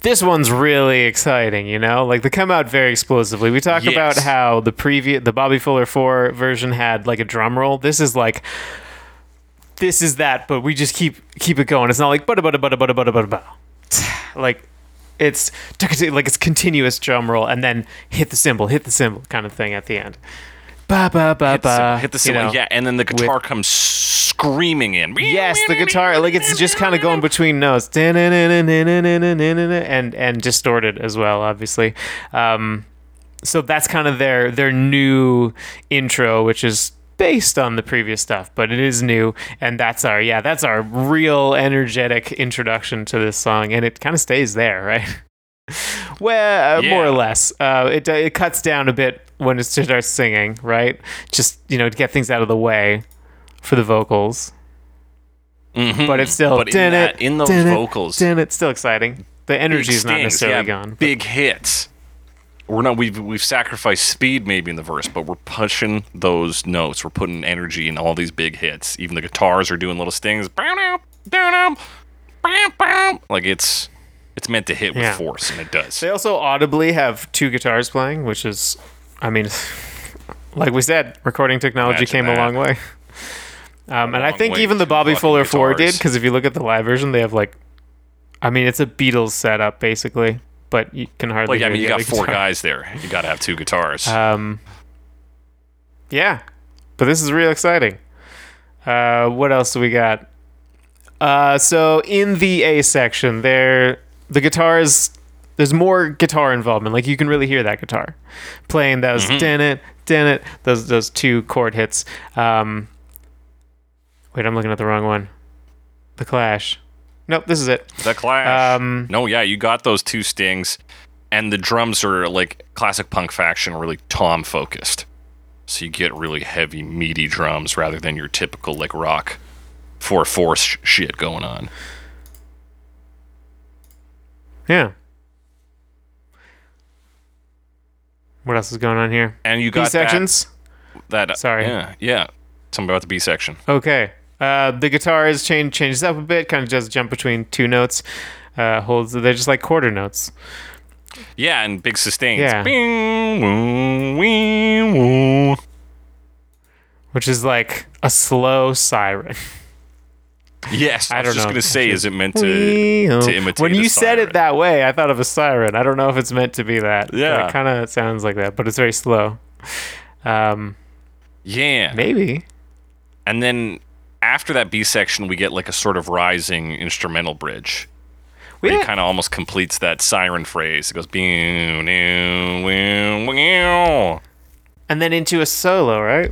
this one's really exciting. You know, like they come out very explosively. We talk Yes. about how the previous, the Bobby Fuller Four version had like a drum roll. This is like. This is that, but we just keep keep it going. It's not like bada bada bada bada bada bada bada. Like it's like it's continuous drum roll and then hit the cymbal, hit the cymbal kind of thing at the end. Ba ba ba Hit ba. hit the you cymbal, know. yeah, and then the guitar comes screaming in. Yes, the guitar, like it's just kind of going between notes, and and distorted as well, obviously. Um, so that's kind of their their new intro, which is based on the previous stuff, but it is new, and that's our yeah, that's our real energetic introduction to this song, and it kind of stays there, right? well, uh, more or less. Uh, it it cuts down a bit when it starts singing, right? Just you know to get things out of the way for the vocals. Mhm. but it's still But in, that, it, in those it, vocals, it, still exciting. The energy is not necessarily yeah, gone. but- Big hits. We're not. We've we've sacrificed speed maybe in the verse, but we're pushing those notes. We're putting energy in all these big hits. Even the guitars are doing little stings. Like it's it's meant to hit with Yeah. force, and it does. They also audibly have two guitars playing, which is, I mean, like we said, recording technology Imagine came a long way. Um, and I think even the Bobby fucking Fuller 4 did, because if you look at the live version, they have like, I mean, it's a Beatles setup basically, but you can hardly. Well, yeah, I mean, you got four guitar. guys there. You got to have two guitars. Um, yeah, but this is real exciting. Uh, what else do we got? Uh, so in the A section, there the guitars. There's more guitar involvement. Like you can really hear that guitar playing those Mm-hmm. din it, din it, those those two chord hits. Um, wait, I'm looking at the wrong one. The Clash. Nope, this is it. the Clash. um, no, yeah, you got those two stings, and the drums are like classic punk faction, really tom focused. So you get really heavy, meaty drums rather than your typical like rock four four sh- shit going on. Yeah. What else is going on here? And you got B sections. That, that Sorry. yeah, yeah. Something about the B section. Okay. Uh, the guitar is change changes up a bit, kind of just jump between two notes. Uh, holds. They're just like quarter notes. Yeah, and big sustains. Yeah. Bing, woo, wee, woo. which is like a slow siren. Yes, I, I was just know. gonna say, is it meant to to imitate? when you said it that way, I thought of a siren. I don't know if it's meant to be that. Yeah. it kind of sounds like that, but it's very slow. Um, yeah, maybe. and then after that B section, we get like a sort of rising instrumental bridge. Where it kind of almost completes that siren phrase. It goes, "Beow, neow, weow, weow." and then into a solo, right?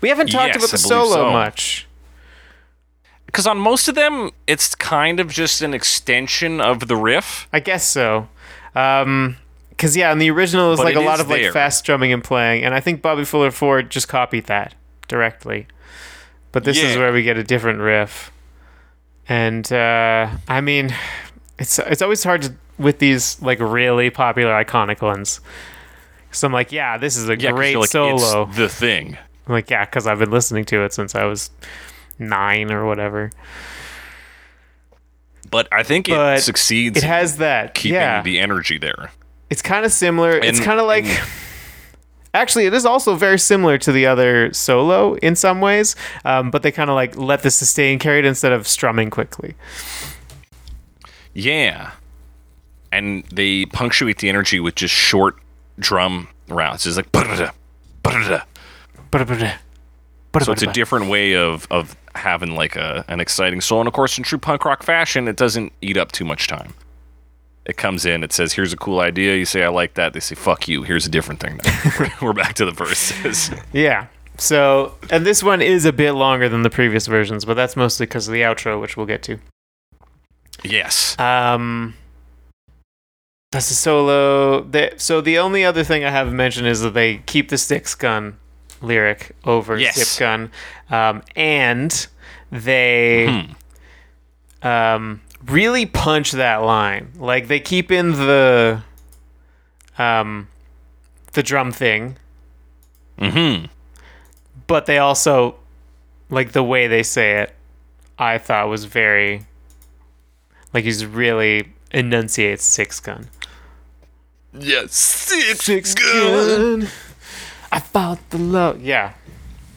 We haven't talked Yes, about the solo so. much. because on most of them, it's kind of just an extension of the riff. I guess so. Um 'cause because yeah, in the original, But like a lot is of like fast drumming and playing, and I think Bobby Fuller Four just copied that directly. But this is where we get a different riff, and uh, I mean, it's it's always hard to with these like really popular iconic ones. So I'm like, yeah, this is a Yeah, great like, solo. It's the thing. I'm like, yeah, because I've been listening to it since I was nine or whatever. But I think But it succeeds It has that, keeping yeah. the energy there. It's kind of similar. it's kind of like. and- Actually, it is also very similar to the other solo in some ways, um, but they kind of like let the sustain carry it instead of strumming quickly. Yeah. And they punctuate the energy with just short drum rounds. It's like so it's a different way of of having like a an exciting solo. And of course, in true punk rock fashion, it doesn't eat up too much time. It comes in, it says, "Here's a cool idea." You say, "I like that." They say, "Fuck you." Here's a different thing. We're- We're back to the verses. Yeah. So, and this one is a bit longer than the previous versions, but that's mostly because of the outro, which we'll get to. yes. Um, that's a solo. They, so the only other thing I have mentioned is that they keep the six gun lyric over Yes. zip gun, um, and they Hmm. um, really punch that line. Like they keep in the um, the drum thing, Mm-hmm. but they also like the way they say it. I thought was very like he's really enunciates six gun. Yes. Six, six gun. I fought the love. Yeah,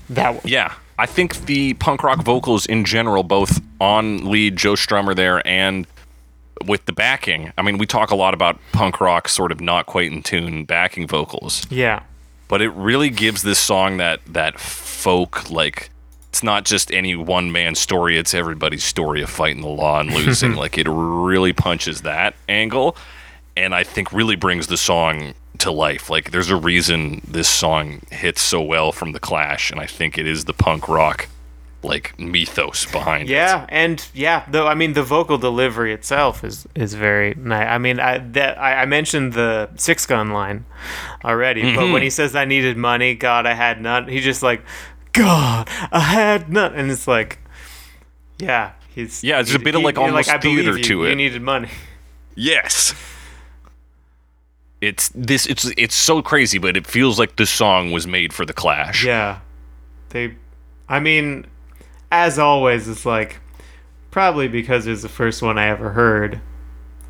that one. Yeah, I think the punk rock vocals in general, both on lead Joe Strummer there and with the backing. I mean, we talk a lot about punk rock sort of not quite in tune backing vocals, Yeah, but it really gives this song that that folk like it's not just any one man story, it's everybody's story of fighting the law and losing. like it really punches that angle and I think really brings the song to life. Like there's a reason this song hits so well from the Clash and I think it is the punk rock like mythos behind it. Yeah, and yeah, though I mean the vocal delivery itself is is very nice. I mean, I that I, I mentioned the six gun line already, but when mm-hmm. he says I needed money, God, I had none, he just like, God, I had none, and it's like, yeah, he's Yeah, it's a he- bit of, like, almost believe theater you, to You it. needed money. Yes. It's this it's it's so crazy, but it feels like this song was made for the Clash. Yeah, they. I mean, as always, it's like probably because it was the first one I ever heard,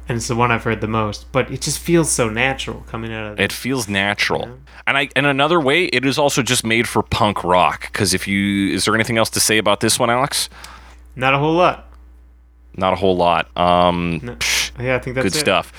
and it's the one I've heard the most. But it just feels so natural coming out of It feels natural. And I in another way, it is also just made for punk rock. Because if you is there anything else to say about this one, Alex? Not a whole lot. Not a whole lot. Um No. Yeah, I think that's good it. stuff.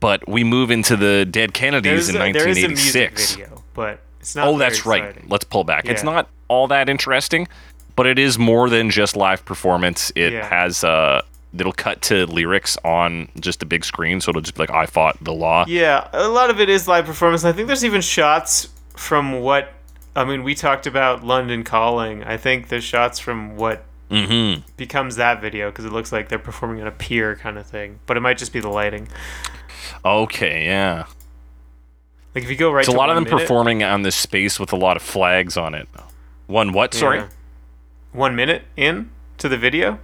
But we move into the Dead Kennedys in a, there is a 1986. music video, but it's not. Oh, that's right. Let's pull back. It's not all that interesting, but it is more than just live performance. It Yeah. has uh it'll cut to lyrics on just a big screen, so it'll just be like I fought the law. Yeah, a lot of it is live performance. I think there's even shots from what. I mean, we talked about London Calling. I think there's shots from what Mm-hmm. becomes that video because it looks like they're performing on a pier kind of thing. But it might just be the lighting. Okay, yeah. Like if you go right It's a lot of them minute- performing on this space with a lot of flags on it. One what? Sorry. Yeah. One minute in to the video.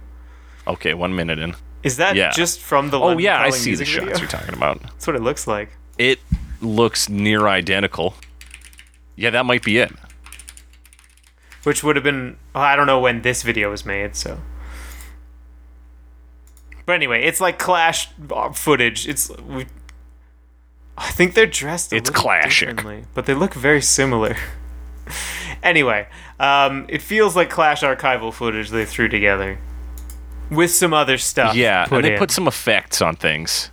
Okay, one minute in. Is that Yeah. just from the? Oh yeah, I see the shots video? you're talking about. That's what it looks like. It looks near identical. Yeah, that might be it. Which would have been I don't know when this video was made, so. But anyway, it's like Clash footage. It's we. I think they're dressed. It's differently, but they look very similar. anyway, um, it feels like Clash archival footage they threw together, with some other stuff. Yeah, and they in. put some effects on things.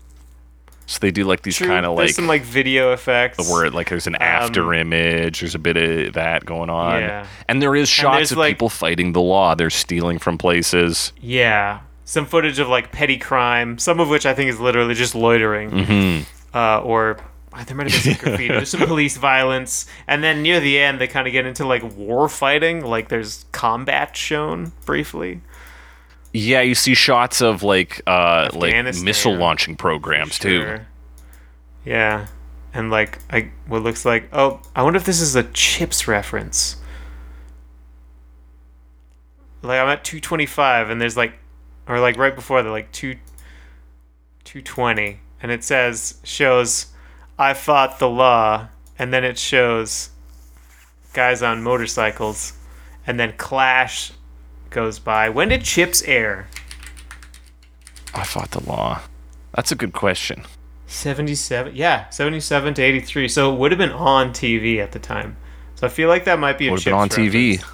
So they do like these kind of like some like video effects. where like there's an after image. There's a bit of that going on. Yeah. And there is shots of like- people fighting the law. They're stealing from places. Yeah, some footage of like petty crime, some of which I think is literally just loitering, Mm-hmm. Uh, or uh, there might have been some graffiti. There's some police violence, and then near the end they kind of get into like war fighting. Like there's combat shown briefly. Yeah, you see shots of like uh like missile launching programs too. Yeah, and like I what looks like oh I wonder if this is a Chips reference. Like I'm at 225 and there's like or like right before they're like 2 220 and it says shows I fought the law and then it shows guys on motorcycles and then Clash goes by. When did Chips air? I fought the law. That's a good question. 77 yeah 77 to 83 so it would have been on tv at the time so i feel like that might be a Would have been on Chips TV.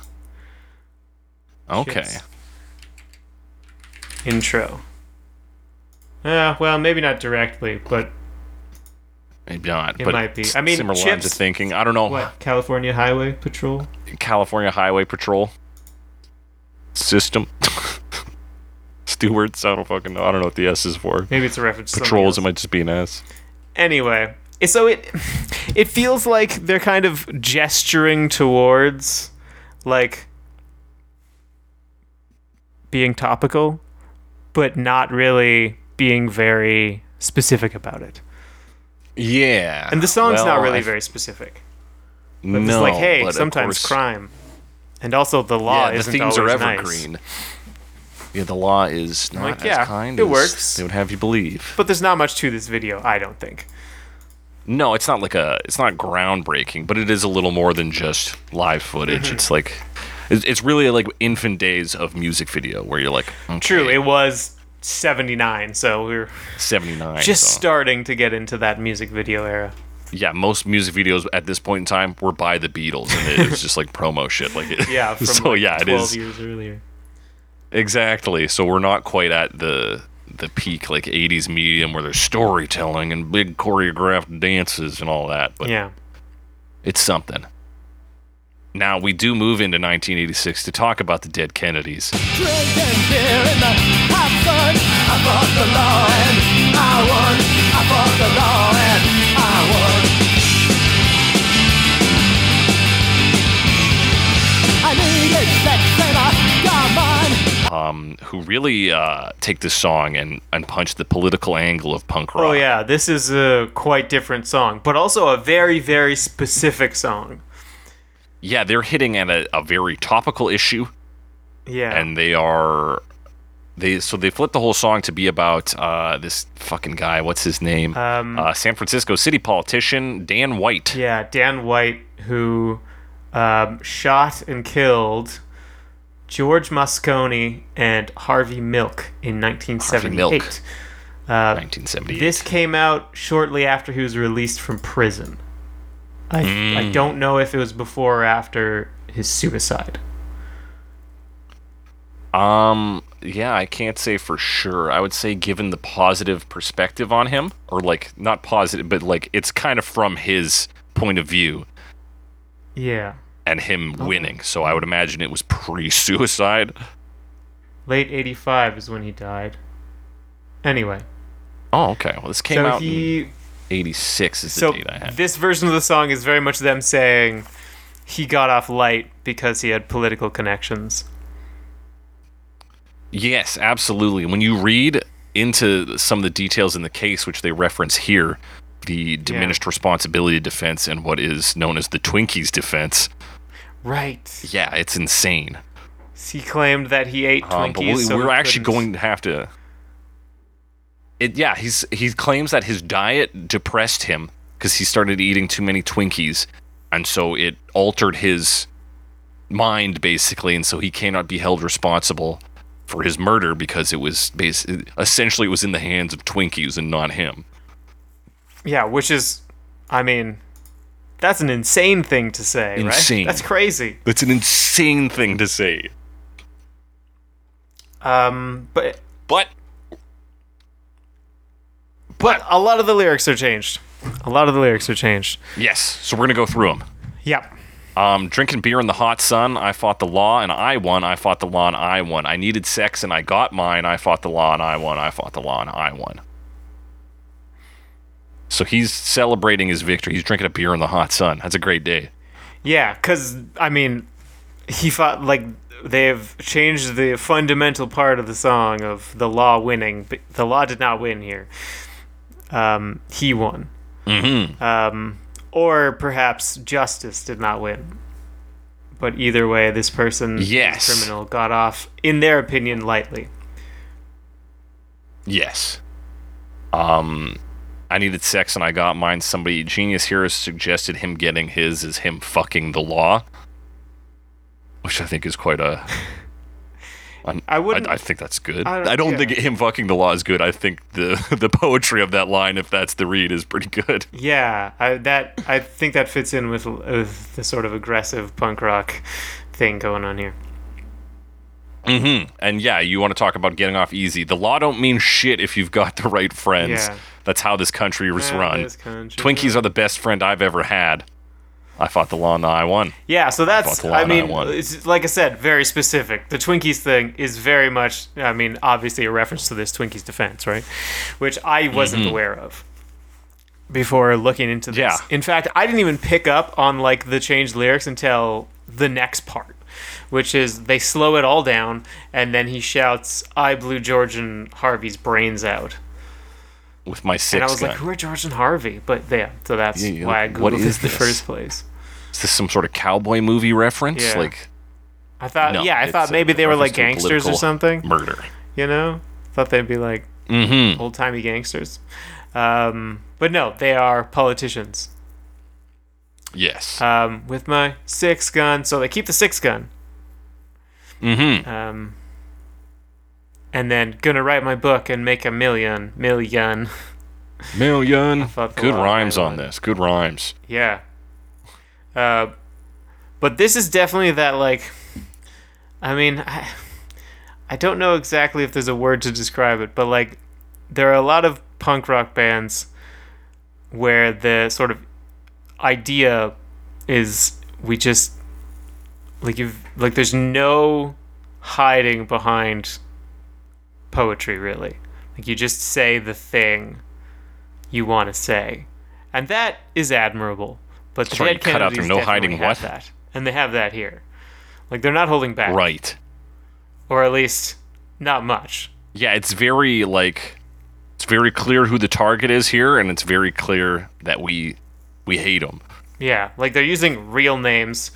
Okay. Chips. intro yeah well maybe not directly but Maybe not. It but might be. I mean, similar lines of Chips- thinking. I don't know. what california highway patrol California Highway Patrol system. Stewards. I don't fucking know. I don't know what the S is for. maybe it's a reference Patrols. It might just be an S. anyway so it it feels like they're kind of gesturing towards like being topical but not really being very specific about it Yeah. and the song's not really I- very specific No. it's like hey sometimes course- crime and also the law Yeah, the themes are nice. evergreen. Yeah, the law is not Like, as yeah, kind it as works. they would have you believe. but there's not much to this video i don't think No, it's not like a. It's not groundbreaking, but it is a little more than just live footage. Mm-hmm. It's like, it's, it's really like infant days of music video where you're like, okay, true it was 79 so we are seventy nine. just so. starting to get into that music video era yeah, most music videos at this point in time were by the Beatles, and it was just like promo shit. Like, it, Yeah, from so like yeah, it 12 is years earlier. exactly. So we're not quite at the the peak like '80s medium where there's storytelling and big choreographed dances and all that, but Yeah. it's something. Now we do move into 1986 to talk about the dead Kennedys. Drinking beer in the hot sun. I fought the law and I won. I fought the law and I won. I needed sex and I got mine. um, who really uh, take this song and, and punch the political angle of punk rock. Oh yeah, this is a quite different song, but also a very very specific song. Yeah, they're hitting at a, a very topical issue, Yeah. and they are they so they flipped the whole song to be about uh, this fucking guy. What's his name? Um, uh, San Francisco city politician Dan White. yeah, Dan White who um, shot and killed George Moscone and Harvey Milk in 1978. Milk. Uh, 1978. This came out shortly after he was released from prison. I, I don't know if it was before or after his suicide. Um, yeah, I can't say for sure. I would say, given the positive perspective on him, or like not positive, but like it's kind of from his point of view Yeah. and him winning. So I would imagine it was pre-suicide. Late 85 is when he died. Anyway, Oh, okay. Well, this came so out in he. '86 is the So date I had. this version of the song is very much them saying he got off light because he had political connections. Yes, absolutely. When you read into some of the details in the case, which they reference here, the diminished responsibility defense and what is known as the Twinkies defense, Right. yeah, it's insane. He claimed that he ate Um, Twinkies. but we, so we're he actually couldn't- going to have to. It, yeah, he's he claims that his diet depressed him because he started eating too many Twinkies, and so it altered his mind basically, and so he cannot be held responsible for his murder because it was bas- essentially it was in the hands of Twinkies and not him. Yeah, which is, I mean, that's an insane thing to say, Insane. right? That's crazy. That's an insane thing to say. Um, but But but a lot of the lyrics are changed. A lot of the lyrics are changed. yes, so we're gonna go through them. Yep. Um, drinking beer in the hot sun, I fought the law and I won. I fought the law and I won. I needed sex and I got mine. I fought the law and I won. I fought the law and I won. So he's celebrating his victory. He's drinking a beer in the hot sun. That's a great day. Yeah, because I mean, he fought like they've changed the fundamental part of the song of the law winning, but the law did not win here. Um, he won. Mm-hmm. Um, or perhaps justice did not win. But either way, this person, Yes. this criminal, got off, in their opinion, lightly. Yes. Um, I needed sex and I got mine. Somebody genius here has suggested him getting his is him fucking the law, which I think is quite a. I wouldn't- I, think that's good. I I don't- don't, yeah. think him fucking the law is good. I think the the poetry of that line, if that's the read, is pretty good. Yeah, I, that I think that fits in with, with the sort of aggressive punk rock thing going on here. Mm-hmm. And yeah, you want to talk about getting off easy. The law don't mean shit if you've got the right friends. Yeah. That's how this country is Yeah, run. country Twinkies run. are the best friend I've ever had. I fought the law and I won. Yeah, so that's fought the law I I mean, won. it's like I said, very specific. The Twinkies thing is very much I mean, obviously a reference to this Twinkies defense, right? Which I wasn't aware of before looking into this. Mm-hmm. Yeah. In fact, I didn't even pick up on like the changed lyrics until the next part, which is they slow it all down and then he shouts, "I blew George and Harvey's brains out." With my six and I was gun. like, "Who are George and Harvey?" But yeah, so that's Yeah, why I like, googled what it is in the first place. is this some sort of cowboy movie reference? Yeah. Like, I thought, no, yeah, I thought maybe they were like reference to a gangsters or something. Murder. You know, thought they'd be like Mm-hmm. old timey gangsters. Um, but no, they are politicians. Yes. Um, with my six gun, so they keep the six gun. mm-hmm. Um, and then gonna write my book and make a million, million. Million. Good rhymes on this. Good rhymes. Yeah. Uh, but this is definitely that like. I mean, I, I don't know exactly if there's a word to describe it, but like, there are a lot of punk rock bands where the sort of idea is we just like you've like there's no hiding behind poetry really. Like you just say the thing you want to say, and that is admirable. But the Sorry, Dead cut out there, no hiding what? that, and they have that here. Like they're not holding back, Right. or at least not much. Yeah, it's very like it's very clear who the target is here, and it's very clear that we we hate them. Yeah, like they're using real names,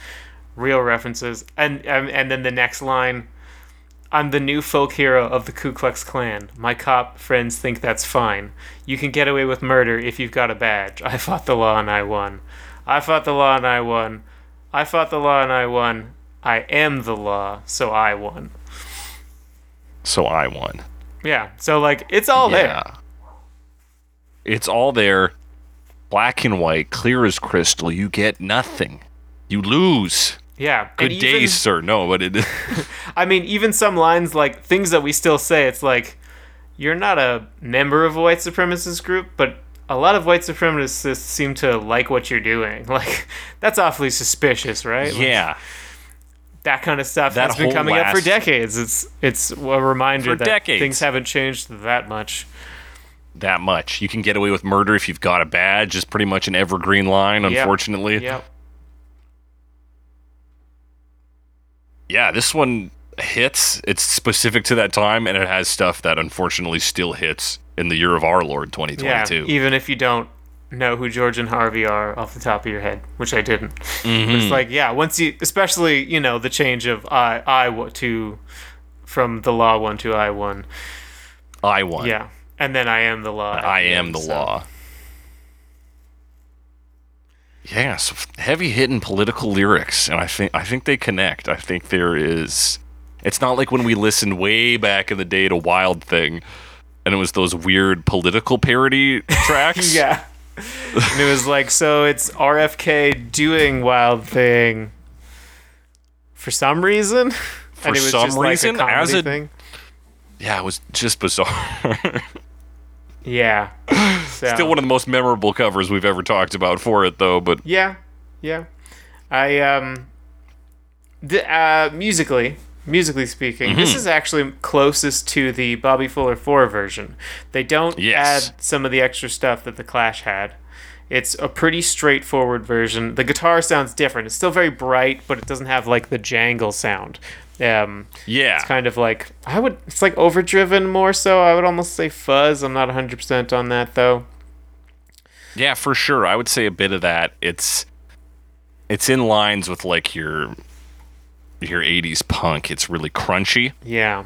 real references, and and, and then the next line, "I'm the new folk hero of the Ku Klux Klan. My cop friends think that's fine. You can get away with murder if you've got a badge. I fought the law and I won. I fought the law and I won. I fought the law and I won. I am the law, so I won." So I won. Yeah, so like it's all there. Yeah. It's all there, black and white, clear as crystal. You get nothing. You lose. Yeah, Good and day, even- sir. No, but it. I mean, even some lines like things that we still say, it's like, you're not a member of a white supremacist group, but a lot of white supremacists seem to like what you're doing. Like, that's awfully suspicious, right? Like, yeah. that kind of stuff That has been coming up for decades. It's it's a reminder For that decades. things haven't changed that much. That much. You can get away with murder if you've got a badge. Is pretty much an evergreen line. Yep. Unfortunately. Yep. Yeah, this one hits. It's specific to that time, and it has stuff that unfortunately still hits in the year of our Lord Yeah. 2022. Even if you don't know who George and Harvey are off the top of your head, which I didn't. Mm-hmm. It's like, yeah, once you, especially, you know, the change of I, I to, from the law one to I one. I one. Yeah. And then I am the law. I am the so- law. Yeah, so heavy hitting political lyrics, and I think I think they connect. I think there is. It's not like when we listened way back in the day to Wild Thing, and it was those weird political parody tracks. Yeah. and it was like, so it's RFK doing Wild Thing for some reason. For and it was some just like reason, a as a- thing. yeah, it was just bizarre. Yeah. So, Still one of the most memorable covers we've ever talked about for it, though. But Yeah, yeah. I um, the, uh, musically, musically speaking, Mm-hmm. this is actually closest to the Bobby Fuller Four version. They don't Yes. add some of the extra stuff that the Clash had. It's a pretty straightforward version. The guitar sounds different. It's still very bright, but it doesn't have like the jangle sound. Um, yeah, it's kind of like I would. It's like overdriven more so. I would almost say fuzz. I'm not 100 percent on that though. Yeah, for sure. I would say a bit of that. It's it's in lines with like your your 80s punk. It's really crunchy Yeah.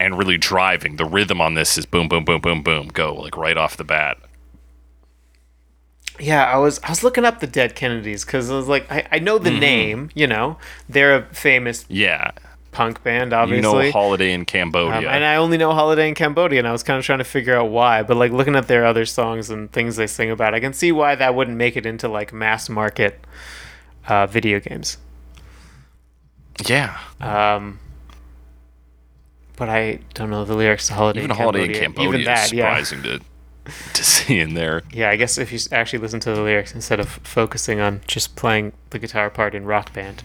and really driving. The rhythm on this is boom boom boom boom boom go like right off the bat. Yeah, I was I was looking up the Dead Kennedys because I was like, I, I know the Mm-hmm. name, you know, they're a famous Yeah. punk band, obviously. You know Holiday in um, Cambodia. and I only know Holiday in Cambodia, and I was kind of trying to figure out why. But like looking at their other songs and things they sing about, I can see why that wouldn't make it into like mass market uh, video games. yeah. Um, but I don't know the lyrics to Holiday Even in Holiday Cambodia. in Cambodia Even that, is yeah. surprising to to see in there. Yeah, I guess if you actually listen to the lyrics instead of focusing on just playing the guitar part in Rock Band.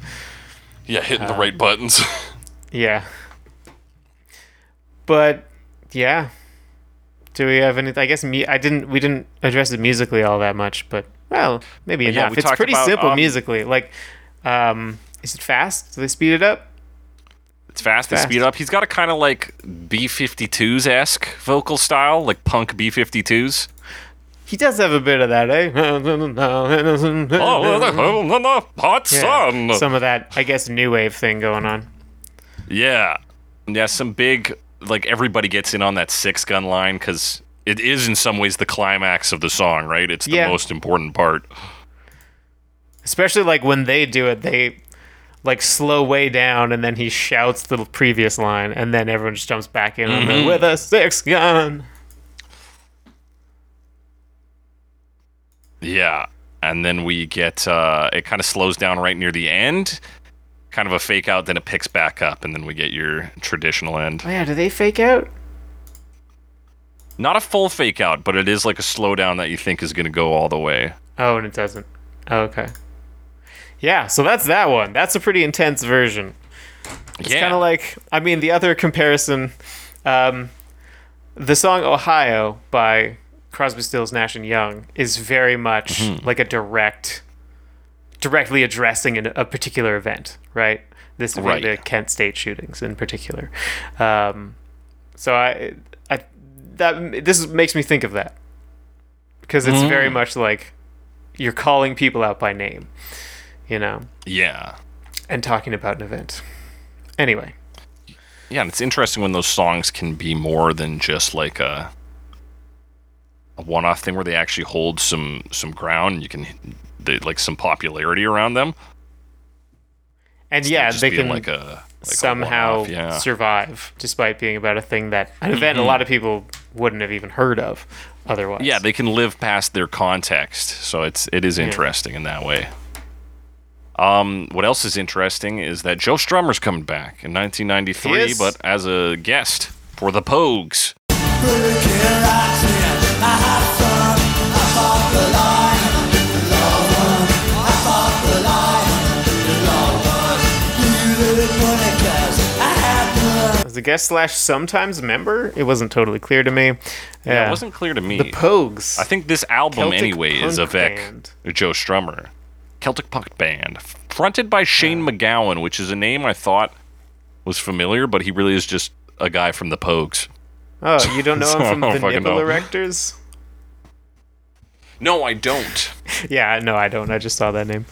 Yeah, hitting Uh, the right buttons. Yeah. But yeah. Do we have anything? I guess me. I didn't. We didn't address it musically all that much, but well, maybe yeah, enough. we it's pretty about, simple um, musically. Like, um, is it fast? Do they speed it up? It's fast, Fast. speed up. He's got a kind of like B52s esque vocal style, like punk B52s. He does have a bit of that, eh? Oh, hot Yeah, sun. Some of that, I guess, new wave thing going on. Yeah. Yeah, some big like everybody gets in on that six gun line cuz it is in some ways the climax of the song, right? It's the Yeah. most important part. Especially like when they do it, they like slow way down, and then he shouts the previous line, and then everyone just jumps back in Mm-hmm. the with a six gun. Yeah. And then we get uh it kind of slows down right near the end. Kind of a fake out, then it picks back up, and then we get your traditional end. Oh yeah, do they fake out? Not a full fake out, but it is like a slowdown that you think is going to go all the way. Oh, and it doesn't. Oh, okay. Yeah, so that's that one. That's a pretty intense version. It's yeah. kind of like, I mean, the other comparison, um, the song Ohio by Crosby, Stills, Nash and Young is very much Mm-hmm. like a direct, directly addressing an, a particular event, right? This Right. the Kent State shootings in particular. Um, so I, I, that this makes me think of that because it's Mm. very much like you're calling people out by name, you know, yeah. and talking about an event. Anyway, Yeah, and it's interesting when those songs can be more than just like a a one-off thing where they actually hold some some ground. And you can they, like some popularity around them. and yeah, they can like a like somehow yeah. survive despite being about a thing that an event a mm-hmm. lot of people wouldn't have even heard of otherwise. yeah, they can live past their context. So it's it is interesting in that way. Um, what else is interesting is that Joe Strummer's coming back in 1993, but as a guest for the Pogues. as a guest slash sometimes member, it wasn't totally clear to me. Yeah, it wasn't clear to me. the Pogues. I think this album, Celtic anyway, is punk Avec band. Joe Strummer. Celtic punk band. Fronted by Shane MacGowan, which is a name I thought was familiar, but he really is just a guy from the Pogues. oh, you don't know So him from the Nipple know. Erectors? No, I don't. Yeah, no, I don't. I just saw that name.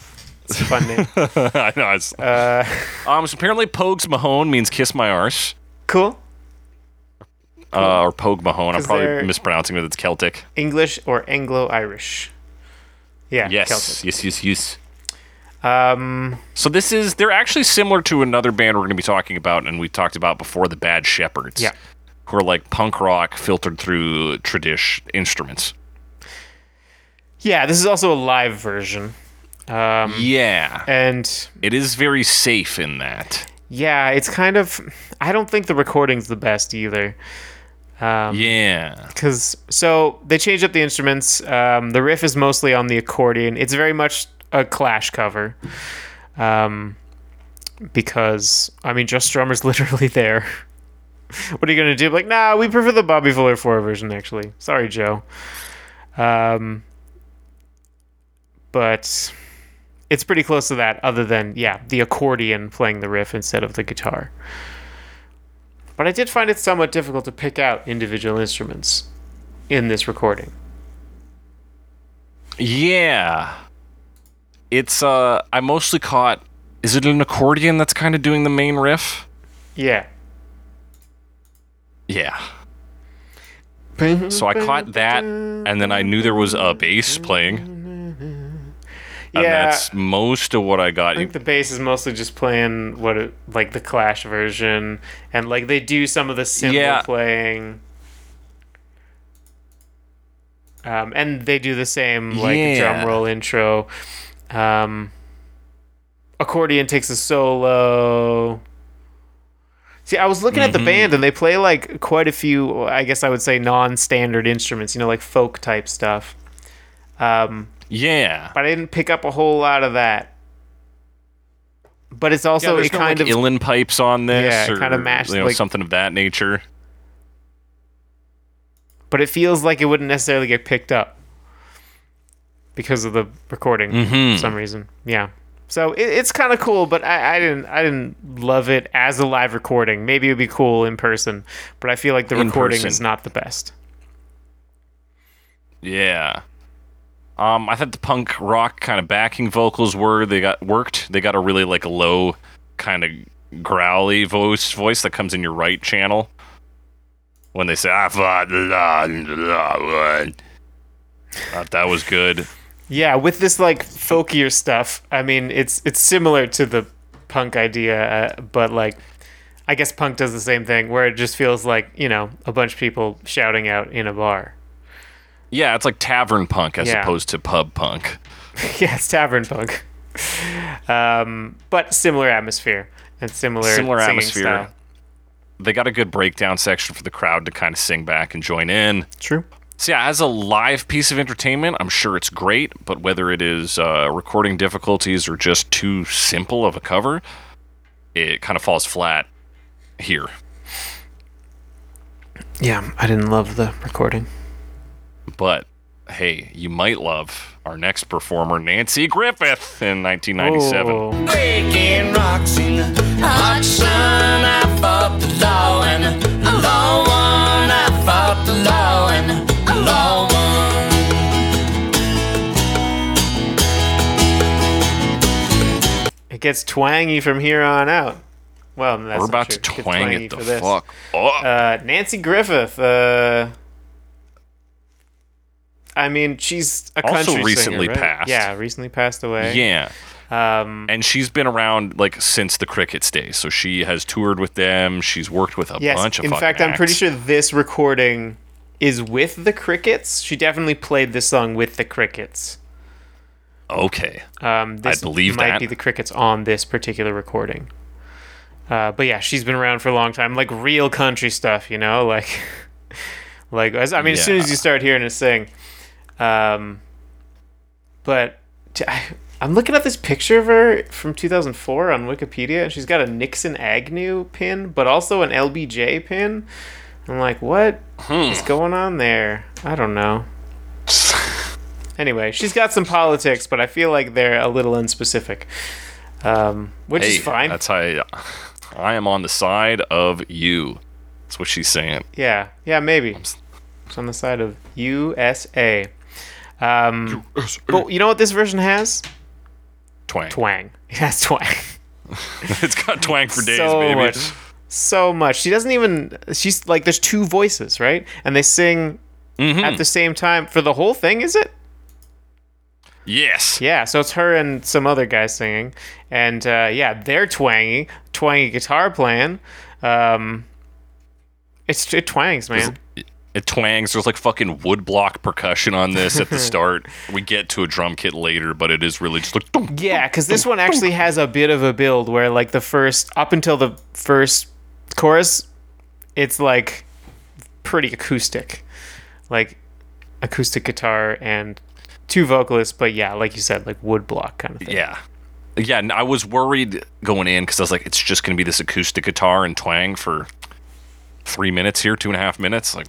It's a fun name. I know. It's, Uh, um, so apparently, Pogues Mahone means kiss my arse. cool. Uh, or Pogue Mahone. I'm probably mispronouncing it. It's Celtic. English or Anglo-Irish. Yeah, Yes. Celtic. Yes, yes, yes. Um, So this is they're actually similar to another band we're going to be talking about, and we talked about before, the Bad Shepherds. Yeah. Who are like punk rock filtered through tradish instruments. yeah, this is also a live version. Um, Yeah. and It is very safe in that. yeah, it's kind of. I don't think the recording's the best either. Um, Yeah. because so they change up the instruments. Um, the riff is mostly on the accordion. It's very much a Clash cover. Um, because I mean, Joe Strummer's literally there. what are you gonna do? Like, nah, we prefer the Bobby Fuller Four version. Actually, sorry, Joe. Um, but it's pretty close to that. Other than yeah, the accordion playing the riff instead of the guitar. But I did find it somewhat difficult to pick out individual instruments in this recording. Yeah. It's uh I mostly caught is it an accordion that's kind of doing the main riff? Yeah. Yeah. So I caught that and then I knew there was a bass playing. And Yeah. that's most of what I got. I think the bass is mostly just playing what it, like the Clash version, and like they do some of the cymbal Yeah. playing. Um, and they do the same like Yeah. drum roll intro. Um, accordion takes a solo. See, I was looking at Mm-hmm. the band and they play like quite a few, I guess I would say non-standard instruments, you know, like folk type stuff. Um, Yeah. but I didn't pick up a whole lot of that. But it's also it no, kind like, of Uilleann pipes on this, Yeah, or, kinda mashed, you know, like- something of that nature. but it feels like it wouldn't necessarily get picked up because of the recording Mm-hmm. for some reason. Yeah. So it, it's kind of cool, but I, I didn't I didn't love it as a live recording. Maybe it'd be cool in person, but I feel like the In recording person. is not the best. Yeah. Um, I thought the punk rock kind of backing vocals were they got worked. They got a really like low, kind of growly voice voice that comes in your right channel when they say "I fought the law won." Thought that was good. Yeah, with this like folkier stuff, I mean, it's it's similar to the punk idea, uh, but like, I guess punk does the same thing, where it just feels like you know a bunch of people shouting out in a bar. Yeah, it's like tavern punk as Yeah. opposed to pub punk. yeah, it's tavern punk, um, but similar atmosphere and similar Similar atmosphere. style. They got a good breakdown section for the crowd to kind of sing back and join in. True. So yeah, as a live piece of entertainment, I'm sure it's great. But whether it is uh, recording difficulties or just too simple of a cover, it kind of falls flat here. Yeah, I didn't love the recording. But hey, you might love our next performer, Nanci Griffith, in 1997. Oh. breaking rocks in the hot sun. I fought the law and the law won. I fought the law and the law won. It gets twangy from here on out. Well, that's We're about true. to It twang twangy it the fuck up. Uh, Nanci Griffith. Uh, I mean, she's a Also country recently singer, right? passed. Yeah, recently passed away. yeah. Um, And she's been around like since the Crickets days. So she has toured with them. She's worked with a yes. bunch of In fact, I'm pretty sure this recording is with the Crickets. She definitely played this song with the Crickets. Okay. Um, this believe might that. be the Crickets on this particular recording. Uh, but yeah, she's been around for a long time, like real country stuff, you know, like, like as I mean, as soon as you start hearing her sing, um, but t- I, am looking at this picture of her from 2004 on Wikipedia, and she's got a Nixon Agnew pin, but also an LBJ pin. I'm like, what is Hmm. going on there? I don't know. Anyway, she's got some politics, but I feel like they're a little unspecific, um, which Hey, is fine. that's how I, I am on the side of you. That's what she's saying. Yeah, yeah, maybe. It's on the side of USA. Um, but you know what this version has? Twang. Twang. It has twang. it's got twang for days, so baby. much. So much. She doesn't even. She's like, there's two voices, right? And they sing Mm-hmm. at the same time for the whole thing, is it? Yes. Yeah, so it's her and some other guy singing, and uh, yeah, they're twangy, twangy guitar playing. Um, it's it twangs, man. It twangs. There's like fucking woodblock percussion on this at the start. We get to a drum kit later, but it is really just like. dunk. Yeah, because this one actually has a bit of a build where, like, the first up until the first chorus, it's like pretty acoustic, like acoustic guitar and two vocalists. But yeah, like you said, like woodblock kind of thing. Yeah. Yeah, and I was worried going in because I was like, it's just going to be this acoustic guitar and twang for three minutes here, two and a half minutes. Like,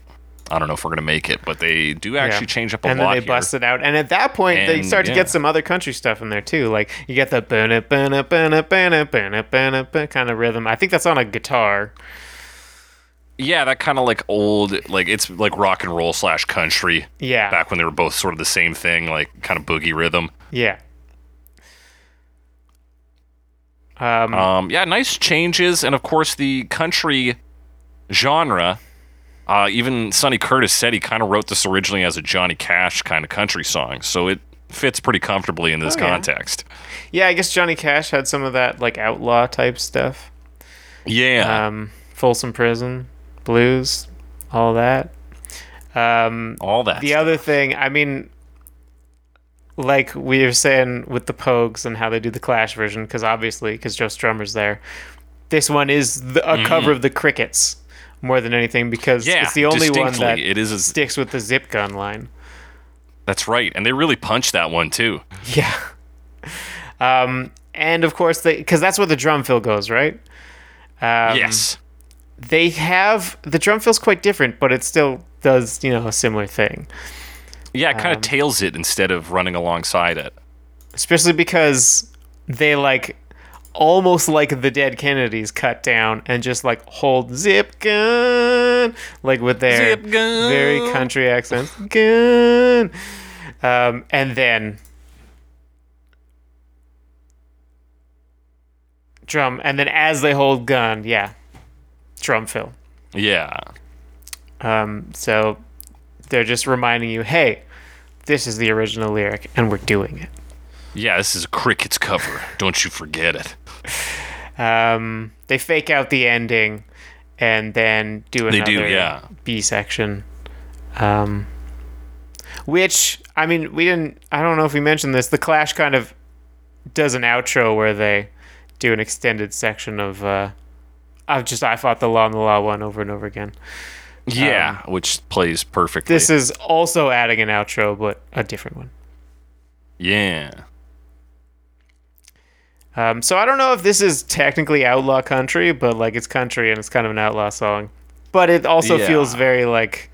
I don't know if we're going to make it, but they do actually change up a and lot then they here. bust it out, and at that point they And, start to get some other country stuff in there too. Like you get the bana bana bana bana bana bana bana kind of rhythm. I think that's on a guitar. Yeah, that kind of like old, like it's like rock and roll slash country. Yeah, Back when they were both sort of the same thing, like kind of boogie rhythm. yeah. Um, Um, yeah, nice changes, and of course the country genre. Uh, even Sonny Curtis said he kind of wrote this originally as a Johnny Cash kind of country song, so it fits pretty comfortably in this Oh, yeah. context. yeah, I guess Johnny Cash had some of that like outlaw type stuff. Yeah, Um, Folsom Prison, blues, all that. Um, all that. the other thing, I mean, like we were saying with the Pogues and how they do the Clash version, because obviously, because Joe Strummer's there, this one is the, a cover of the Crickets more than anything because yeah, it's the only one that it is. A, sticks with the zip gun line. that's right, and they really punched that one too. Yeah. Um, and of course, because that's where the drum fill goes, right? Um, yes. They have the drum fill's quite different, but it still does you know a similar thing. Yeah, it kind um, of tails it instead of running alongside it. especially because they like almost like the dead Kennedys cut down and just like hold zip gun like with their Zip gun. very country accents gun um, and then drum and then as they hold gun yeah drum fill Yeah. um, so they're just reminding you hey this is the original lyric and we're doing it Yeah, this is a Crickets cover. Don't you forget it. Um, they fake out the ending and then do another do, yeah. B section. Um, which I mean, we didn't. I don't know if we mentioned this. The Clash kind of does an outro where they do an extended section of uh, of just I fought the law and the law won over and over again. Yeah, which plays perfectly. This is also adding an outro, but a different one. yeah. Um, so I don't know if this is technically outlaw country, but like it's country and it's kind of an outlaw song. But it also Yeah. feels very like,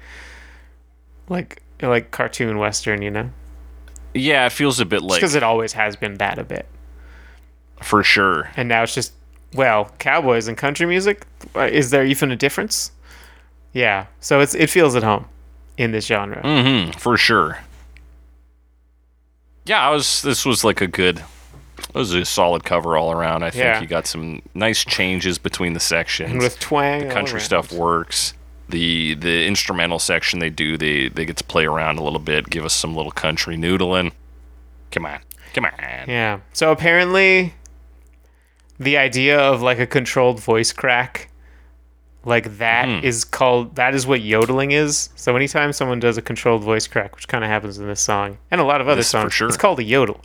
like like cartoon western, you know, Yeah, it feels a bit like because it always has been that a bit. for sure. And now it's just well, cowboys and country music. Uh, Is there even a difference? Yeah, so it's it feels at home in this genre. hmm for sure. Yeah, I was. This was like a good. It was a solid cover all around. I think Yeah. you got some nice changes between the sections. And with twang, the country stuff works. The the instrumental section they do they they get to play around a little bit, give us some little country noodling. Come on, come on. Yeah. So apparently, the idea of like a controlled voice crack, like that, is Hmm. called that is what yodeling is. So anytime someone does a controlled voice crack, which kind of happens in this song and a lot of other This songs, sure. it's called a yodel.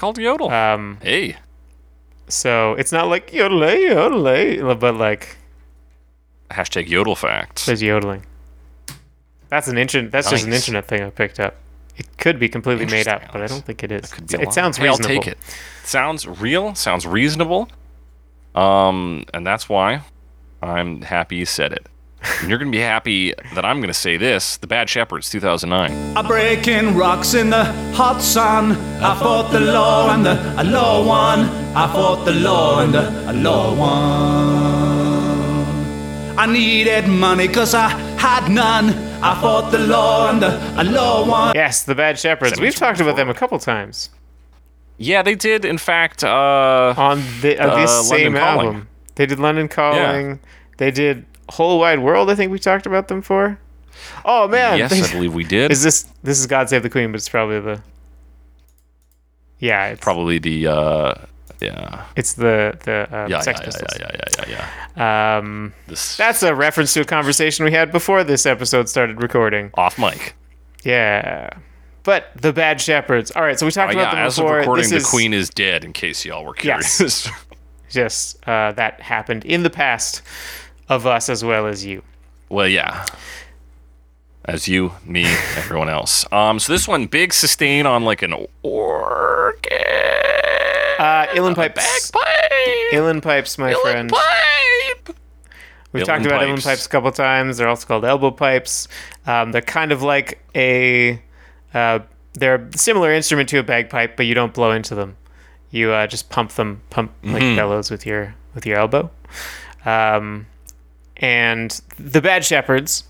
It's called yodel. Um, hey, so it's not like yodel yodel, but like hashtag yodel facts. there's yodeling. That's an internet. That's just an internet thing I picked up. It could be completely made up, Interesting, but I don't think it is. Could be It lot. sounds Hey, I'll reasonable. take it. Sounds real. Sounds reasonable. Um, and that's why I'm happy you said it. And you're gonna be happy that I'm gonna say this. The Bad Shepherds, 2009. I'm breaking rocks in the hot sun. I fought the law and the law won. I fought the law and the law won. I needed money cause I had none. I fought the law and the law won. Yes, the Bad Shepherds. We've talked about them a couple times. Yeah, they did. In fact, uh, on the, uh, this Uh, same London Calling. album. They did London Calling. They did Whole Wide World. I think we talked about them for. Oh man, yes, they- I believe we did. is this this is God Save the Queen? But it's probably the. Yeah, it's Probably the uh, yeah, it's the the uh, yeah, Sex yeah, Pistols. yeah, yeah, yeah, yeah, yeah. Um, This that's a reference to a conversation we had before this episode started recording. off mic. Yeah, but the Bad Shepherds. All right, so we talked Oh, about yeah, them as of recording, This the is- Queen is dead. In case y'all were Yes. curious. Yes, uh, that happened in the past of us as well as you. Well, yeah. As you, me, everyone else. Um, so this one, big sustain on like an organ. Uh, Uilleann Pipes. Bagpipe. Uilleann Pipes, my friend. Pipe. We've Uilleann talked about pipes. pipes a couple times. They're also called elbow pipes. Um, they're kind of like a uh, they're a similar instrument to a bagpipe, but you don't blow into them. You uh, just pump them, pump like Mm-hmm. bellows with your with your elbow. Um, and the Bad Shepherds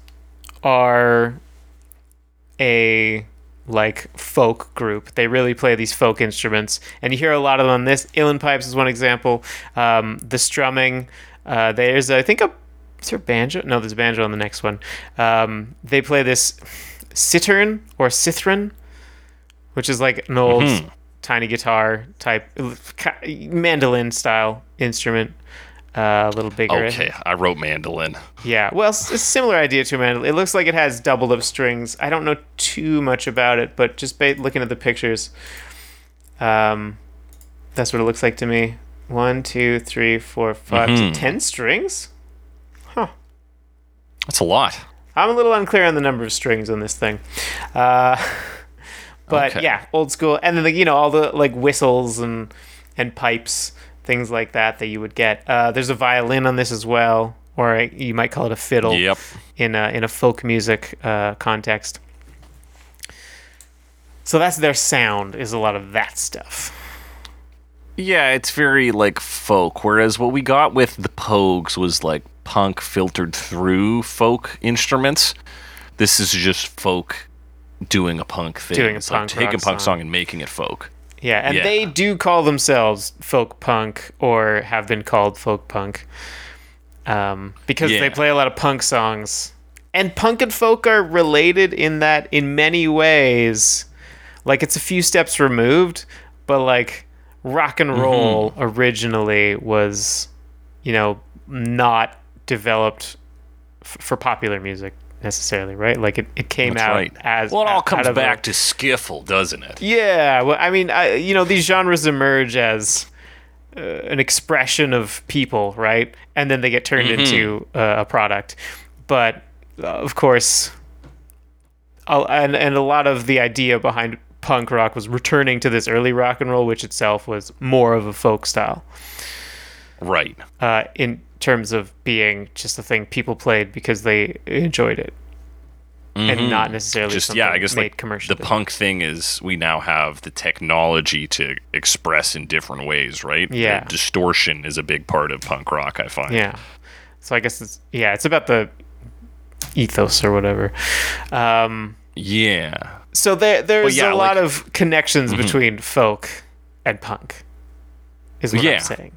are a like folk group. They really play these folk instruments, and you hear a lot of them on this. Uilleann pipes is one example. Um, the strumming. Uh, there's I think a is there a banjo? No, there's a banjo on the next one. Um, they play this cittern or cithern, which is like an old tiny guitar type mandolin style instrument. Uh, a little bigger. Okay, I wrote mandolin. Yeah, well, it's a similar idea to a mandolin. It looks like it has doubled up strings. I don't know too much about it, but just by looking at the pictures, um, that's what it looks like to me. One, two, three, four, five, Mm-hmm. ten strings. Huh. That's a lot. I'm a little unclear on the number of strings on this thing. Uh, but Okay. yeah, old school. And then, the, you know, all the like whistles and and pipes, things like that that you would get. Uh, there's a violin on this as well, or a, you might call it a fiddle Yep. in a, in a folk music uh, context. So that's their sound, is a lot of that stuff. Yeah, it's very like folk. Whereas what we got with the Pogues was like punk filtered through folk instruments. This is just folk doing a punk thing. Doing a It's like punk taking a punk song. song and making it folk. Yeah, and Yeah. they do call themselves folk punk or have been called folk punk um, because Yeah. they play a lot of punk songs. And punk and folk are related in that, in many ways, like it's a few steps removed, but like rock and roll originally was, you know, not developed f- for popular music necessarily, right? Like it, it came That's out right. as well, it all comes of a- back to skiffle, doesn't it? yeah, well, I mean, I, you know, these genres emerge as uh, an expression of people, right? And then they get turned into uh, a product. But uh, of course, a- and and a lot of the idea behind punk rock was returning to this early rock and roll, which itself was more of a folk style Right. uh, in terms of being just a thing people played because they enjoyed it, and not necessarily Mm-hmm. Just something yeah, I guess like commercially. the punk thing is we now have the technology to express in different ways, right? The Yeah. distortion is a big part of punk rock, I find. Yeah. So I guess it's yeah, it's about the ethos or whatever. Um, Yeah. so there there's yeah, a lot like- Mm-hmm. of connections between folk and punk. Is what Yeah. I'm saying.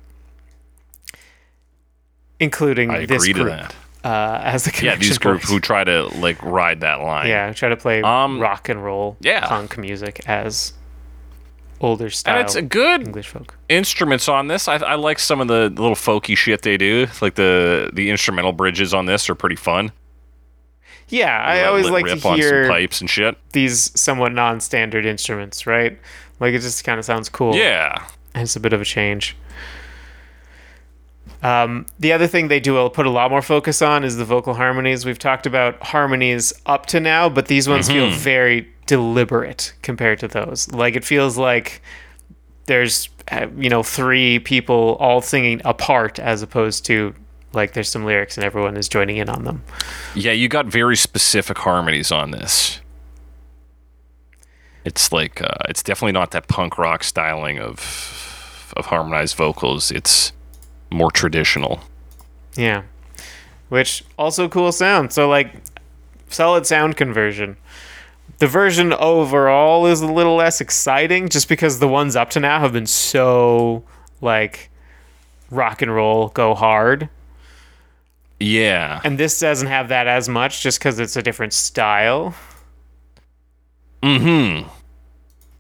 Including I this agree to group that. uh, as the Yeah, these groups point. who try to like ride that line. yeah try to play Um, rock and roll yeah. punk music as older style And it's a good English folk. instruments on this. I, I like some of the little folky shit they do. Like the the instrumental bridges on this are pretty fun. Yeah, I always like rip to on hear some pipes and shit. these somewhat non-standard instruments, right? Like it just kind of sounds cool. Yeah. And it's a bit of a change. Um, the other thing they do will put a lot more focus on is the vocal harmonies. We've talked about harmonies up to now, but these ones feel Mm-hmm. very deliberate compared to those. Like it feels like there's uh, you know three people all singing apart as opposed to like there's some lyrics and everyone is joining in on them. Yeah, you got very specific harmonies on this. It's like uh, it's definitely not that punk rock styling of of harmonized vocals. It's more traditional. Yeah. Which also cool sound. So like solid sound conversion. The version overall is a little less exciting just because the ones up to now have been so like rock and roll go hard. Yeah. And this doesn't have that as much just because it's a different style. Mm-hmm.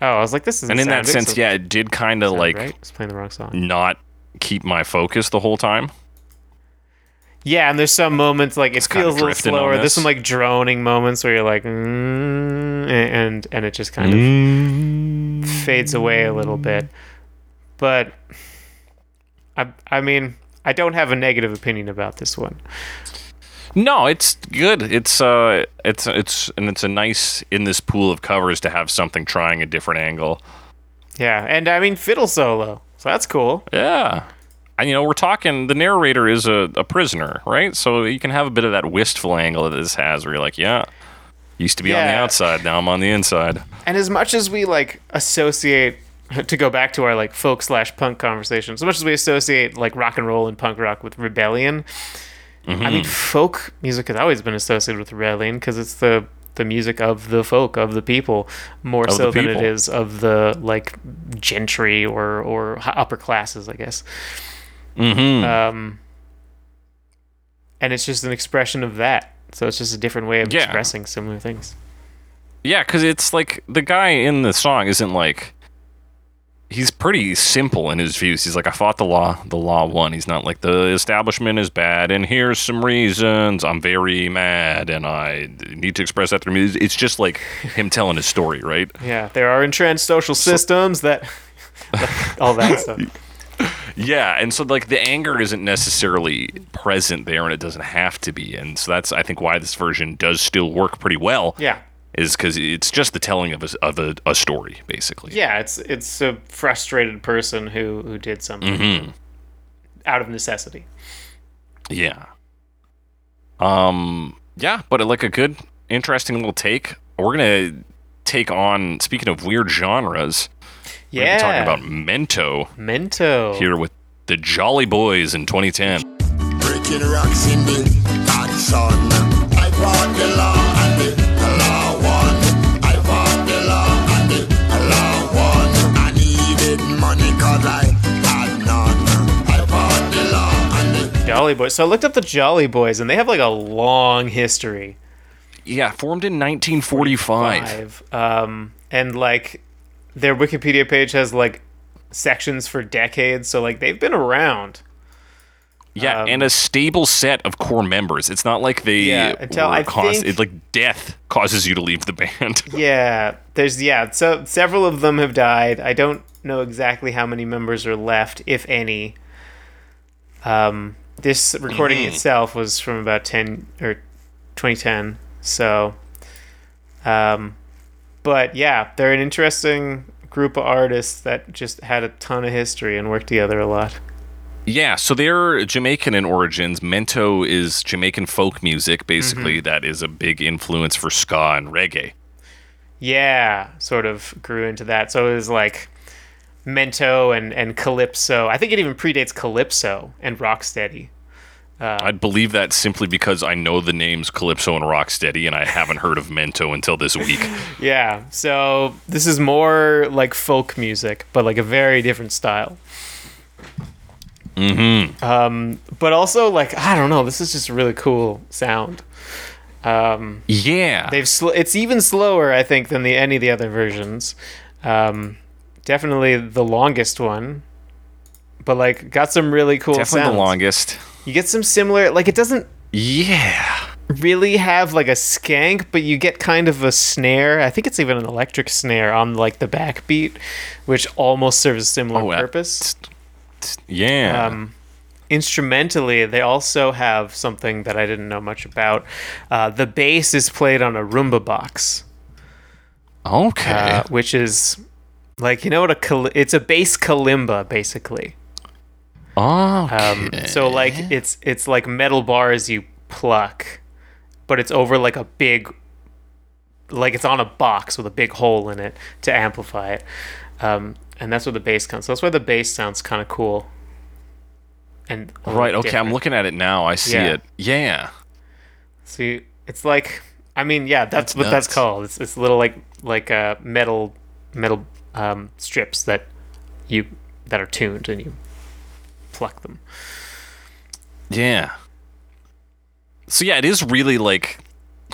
Oh, I was like, this is And in that sense, yeah, it did kind of like right? It's playing the wrong song. not keep my focus the whole time. Yeah, and there's some moments like it feels a little slower. There's some like droning moments where you're like, mm, and and it just kind of Mm. fades away a little bit. But I I mean, I don't have a negative opinion about this one. No, it's good. It's uh, it's it's and it's a nice in this pool of covers to have something trying a different angle. Yeah, and I mean fiddle solo, so that's cool. Yeah. And you know, we're talking the narrator is a, a prisoner, right? So you can have a bit of that wistful angle that this has where you're like, yeah, used to be on the outside, now I'm on the inside. And as much as we like associate to go back to our like folk slash punk conversation, so much as we associate like rock and roll and punk rock with rebellion, I Mm-hmm. mean folk music has always been associated with rebellion because it's the the music of the folk of the people more Of so the than it is of the like gentry or or upper classes, I guess. Mm-hmm. Um, and it's just an expression of that. So it's just a different way of Yeah. expressing similar things. Yeah, because it's like the guy in the song isn't like he's pretty simple in his views. He's like, I fought the law, the law won. He's not like the establishment is bad, and here's some reasons. I'm very mad, and I need to express that through music. It's just like him telling his story, right? Yeah, there are entrenched social systems that all that stuff. Yeah, and so like the anger isn't necessarily present there, and it doesn't have to be. And so that's I think why this version does still work pretty well. Yeah. Is because it's just the telling of a of a, a story, basically. Yeah, it's it's a frustrated person who who did something Mm-hmm. out of necessity. Yeah. Um. Yeah, but uh, like a good, interesting little take. We're gonna take on. Speaking of weird genres, we're Yeah, talking about Mento Mento. here with the Jolly Boys in 2010. Jolly Boys. So I looked up the Jolly Boys, and they have like a long history. Yeah, formed in 1945. Um, and like their Wikipedia page has like sections for decades, so like they've been around. Yeah, Um, and a stable set of core members. It's not like they Yeah, until I cause- think- it, like death causes you to leave the band. Yeah, there's yeah. So several of them have died. I don't know exactly how many members are left, if any. Um, this recording Mm-hmm. itself was from about ten or 2010. So, um, but yeah, they're an interesting group of artists that just had a ton of history and worked together a lot. Yeah, so they're Jamaican in origins. Mento is Jamaican folk music, basically, that is a big influence for ska and reggae. Yeah, sort of grew into that. So it was like Mento and, and Calypso. I think it even predates Calypso and Rocksteady. I'd believe that simply because I know the names Calypso and Rocksteady, and I haven't heard of Mento until this week. Yeah, so this is more like folk music, but like a very different style. Mm-hmm. Um, but also like I don't know, this is just a really cool sound. Um, Yeah. they've sl- it's even slower, I think, than the any of the other versions. Um, definitely the longest one, but like got some really cool Definitely sounds. the longest. You get some similar, like it doesn't Yeah. really have like a skank, but you get kind of a snare. I think it's even an electric snare on like the backbeat, which almost serves a similar Oh, uh, purpose. Yeah. Um, instrumentally, they also have something that I didn't know much about. Uh, the bass is played on a rumba box, okay. uh, which is like you know what a it's a bass kalimba basically. Okay. Um, so like it's it's like metal bars you pluck, but it's over like a big, like it's on a box with a big hole in it to amplify it, um, and that's where the bass comes. So that's why the bass sounds kind of cool. And right. Okay. different. I'm looking at it now. I see Yeah. it. Yeah. See, it's like I mean, yeah, that's, That's what that's called. It's it's little like like uh, metal metal um, strips that you that are tuned and you pluck them. Yeah. So yeah, it is really like.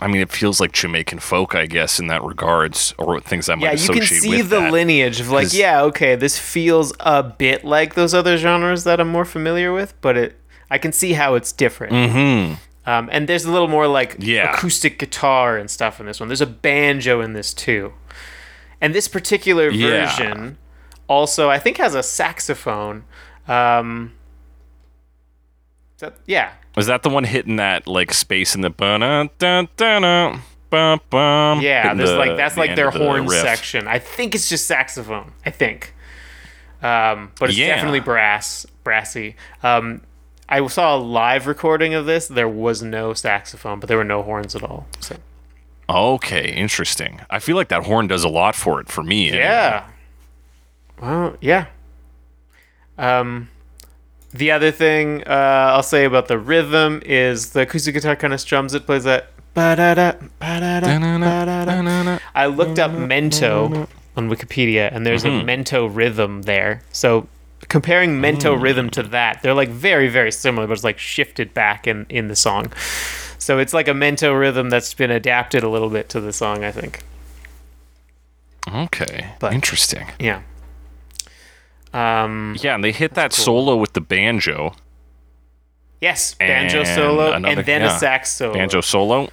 I mean, it feels like Jamaican folk, I guess, in that regards, or things I might yeah, you can see the that. lineage of like, yeah, okay, this feels a bit like those other genres that I'm more familiar with, but it I can see how it's different. Mm-hmm. Um, and there's a little more like Yeah. acoustic guitar and stuff in this one. There's a banjo in this too. And this particular Yeah. version also, I think, has a saxophone. Um, that, yeah, Was that the one hitting that like space in the ba da da da bum bum? yeah. There's the- like that's the like their the horn riff? section. I think it's just saxophone. I think, um, but it's Yeah. definitely brass, brassy. Um, I saw a live recording of this. There was no saxophone, but there were no horns at all. So Okay, interesting. I feel like that horn does a lot for it for me. anyway. Yeah. Well, yeah. Um, the other thing uh, I'll say about the rhythm is the acoustic guitar kind of strums it, plays that. ba-da-da, ba-da-da, ba-da-da. I looked up Mento on Wikipedia, and there's a Mento rhythm there. So comparing Mento rhythm to that, they're like very, very similar, but it's like shifted back in in the song. So it's like a Mento rhythm that's been adapted a little bit to the song, I think. Okay. But- interesting. Yeah. Um, Yeah, and they hit that cool. solo with the banjo. Yes, banjo And solo, another- and then yeah. a sax solo. Banjo solo.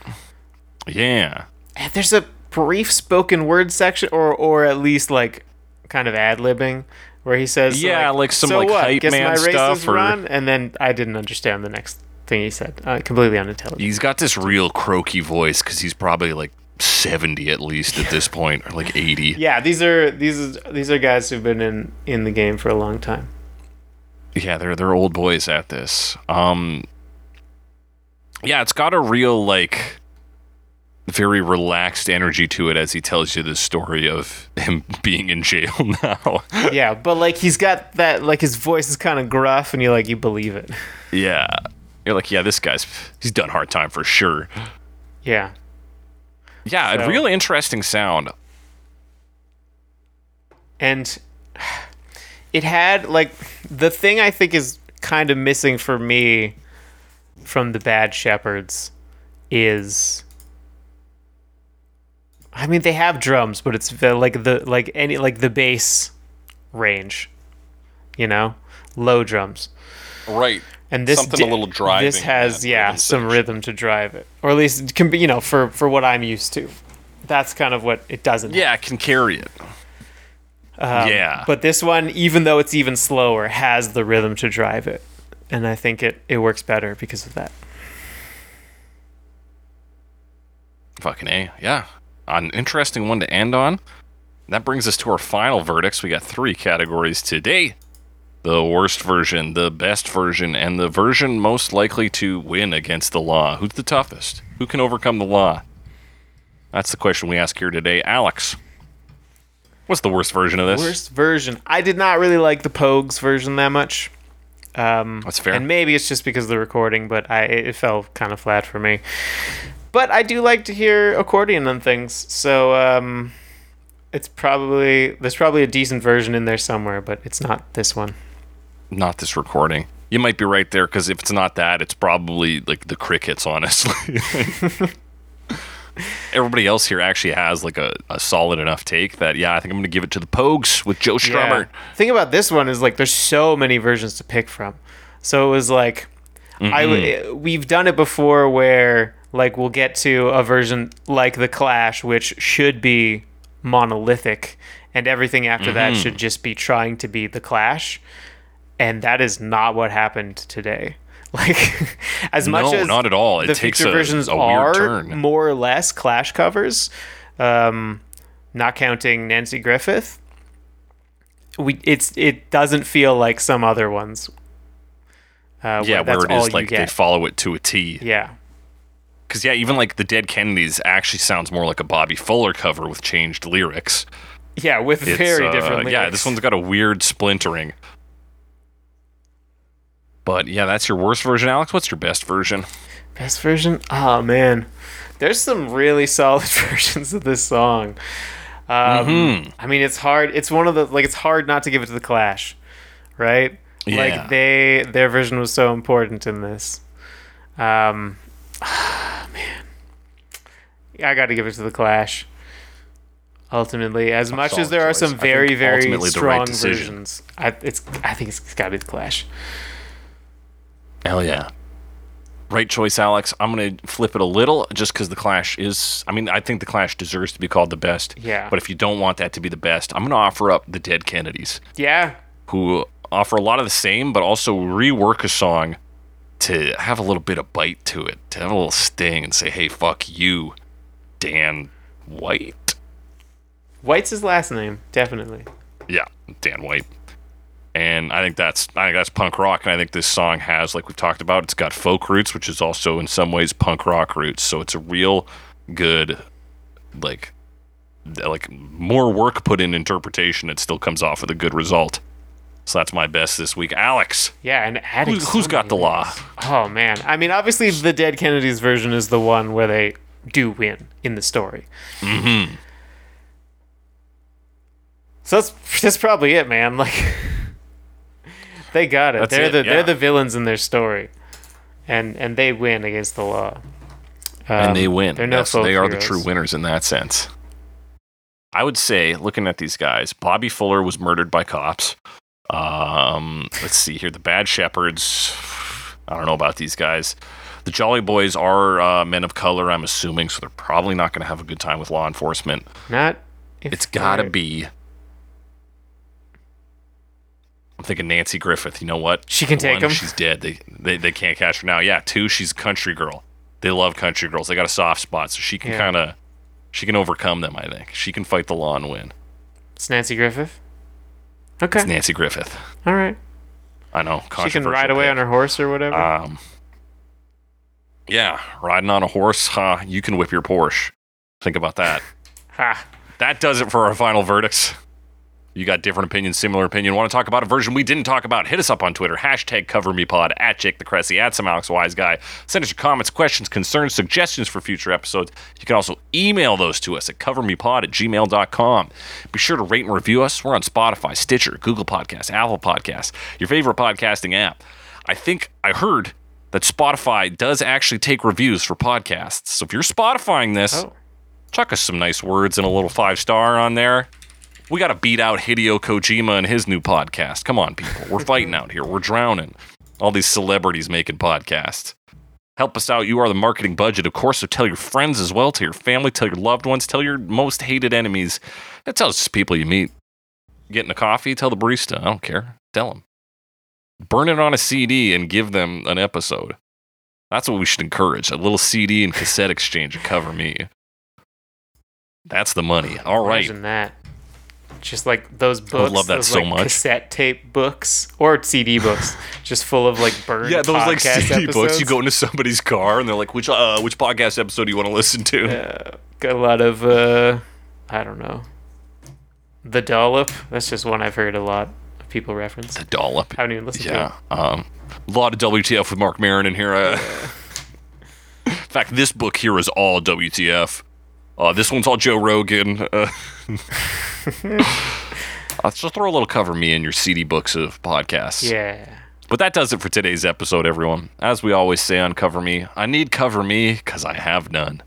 Yeah. And There's a brief spoken word section, or or at least like kind of ad libbing, where he says, Yeah, like some, so like, what? hype Guess man my race stuff, or- run, and then I didn't understand the next thing he said. Uh, completely unintelligible. He's got this real croaky voice because he's probably like 70 at least at this point, or like 80. Yeah, these are these is, these are guys who've been in in the game for a long time. Yeah, they're they're old boys at this. Um Yeah, it's got a real like very relaxed energy to it as he tells you the story of him being in jail now. yeah, but like he's got that like his voice is kind of gruff, and you're like you believe it. yeah. You're like, yeah, this guy's he's done hard time for sure. Yeah, Yeah, a So- real interesting sound. and it had like the thing I think is kind of missing for me from the Bad Shepherds is I mean they have drums, but it's the, like the like any like the bass range, you know, low drums. Right. And this Something di- a little driving This has yeah rhythm some section. rhythm to drive it, or at least it can be you know for for what I'm used to. That's kind of what it doesn't. have. Yeah, it can carry it. Um, yeah. But this one, even though it's even slower, has the rhythm to drive it, and I think it it works better because of that. Fucking A. Yeah. An interesting one to end on. That brings us to our final verdicts. We got three categories today the worst version, the best version, and the version most likely to win against the law. Who's the toughest? Who can overcome the law? That's the question we ask here today. Alex, what's the worst version of this? Worst version. I did not really like the Pogues version that much. Um, That's fair. And maybe it's just because of the recording, but I it fell kind of flat for me. But I do like to hear accordion on things, so um, it's probably there's probably a decent version in there somewhere, but it's not this one. Not this recording. You might be right there because if it's not that, it's probably like the crickets, honestly. Everybody else here actually has like a, a solid enough take that, yeah, I think I'm going to give it to the Pogues with Joe Strummer. Thing about this one is like there's so many versions to pick from. So it was like I w- mm-hmm. eh, we've done it before where like we'll get to a version like the Clash which should be monolithic and everything after that mm-hmm. should just be trying to be the Clash and that is not what happened today. Like as much No, as not at all. It the takes future a- versions a weird are turn. more or less Clash covers, um, not counting Nanci Griffith we it's it doesn't feel like some other ones. Uh, Yeah, that's where it is like they follow it to a T. yeah, Because, yeah, even like the Dead Kennedys actually sounds more like a Bobby Fuller cover with changed lyrics. yeah, with It's, very uh, different. Yeah, this one's got a weird splintering. But yeah, that's your worst version, Alex. What's your best version? best version. Oh man, there's some really solid versions of this song. Um, Mm-hmm. I mean, it's hard. It's one of the like it's hard not to give it to the Clash, right? Yeah. Like they their version was so important in this. Um, man, I got to give it to the Clash. Ultimately, as much as there are some very very the right strong versions, I it's I think it's got to be the Clash. Hell yeah. Right choice, Alex. I'm going to flip it a little just because the Clash is. I mean, I think the Clash deserves to be called the best. Yeah. But if you don't want that to be the best, I'm going to offer up the Dead Kennedys, Yeah, who offer a lot of the same, but also rework a song to have a little bit of bite to it, to have a little sting and say, hey, fuck you, Dan White. White's his last name, definitely. Yeah, Dan White. And I think that's I think that's punk rock, and I think this song has, like we've talked about, it's got folk roots, which is also in some ways punk rock roots. So it's a real good, like, like more work put in interpretation. It still comes off with a good result. So that's my best this week, Alex. Yeah, and adding Who's, who's got the law? Oh man, I mean, obviously the Dead Kennedys version is the one where they do win in the story. Mm-hmm. So that's that's probably it, man. Like they got it. That's they're it, the yeah. they're the villains in their story, and and they win against the law. and Um, they win. They're no folk they are the true winners in that sense. I would say, looking at these guys, Bobby Fuller was murdered by cops. Um, let's see here, the Bad Shepherds. I don't know about these guys. The Jolly Boys are uh, men of color, I'm assuming, so they're probably not going to have a good time with law enforcement. Not. It's got to be. I'm thinking Nanci Griffith. You know what? She can take One, 'em. She's dead. They, they they can't catch her now. Yeah. Two, she's a country girl. They love country girls. They got a soft spot, so she can Yeah. kind of she can overcome them. I think she can fight the law and win. It's Nanci Griffith. Okay. It's Nanci Griffith. All right. I know. She can ride away on her horse or whatever. Um. Yeah, riding on a horse. Huh? You can whip your Porsche. Think about that. ha. that does it for our final verdicts. You got different opinions, similar opinion. Want to talk about a version we didn't talk about? Hit us up on Twitter. Hashtag CoverMePod, at Jake the Cressy, at some Alex Wise Guy. Send us your comments, questions, concerns, suggestions for future episodes. You can also email those to us at covermepod at gmail.com. Be sure to rate and review us. We're on Spotify, Stitcher, Google Podcasts, Apple Podcasts, your favorite podcasting app. I think I heard that Spotify does actually take reviews for podcasts. So if you're Spotifying this, Oh. chuck us some nice words and a little five star on there. We got to beat out Hideo Kojima and his new podcast. Come on, people. We're fighting out here. We're drowning. All these celebrities making podcasts. Help us out. You are the marketing budget, of course. So tell your friends as well, tell your family, tell your loved ones, tell your most hated enemies. And tell us people you meet. Getting a coffee, tell the barista. I don't care. Tell them. Burn it on a CD and give them an episode. That's what we should encourage a little CD and cassette exchange to cover me. That's the money. All right. Imagine that. Just like those books. I love that those, so like, much. Cassette tape books or CD books, just full of like burned. Yeah, those like CD books. You go into somebody's car and they're like, "Which uh, which podcast episode do you want to listen to?" Got a lot of uh, I don't know. The dollop. That's just one I've heard a lot of people reference. The dollop. I haven't even listened to Yeah. Um, a lot of WTF with Marc Maron in here. Uh, in fact, this book here is all WTF. Uh, this one's all Joe Rogan. Uh, Let's just throw a little cover me in your CD books of podcasts. Yeah. But that does it for today's episode, everyone. As we always say on Cover Me, I need Cover Me because I have none.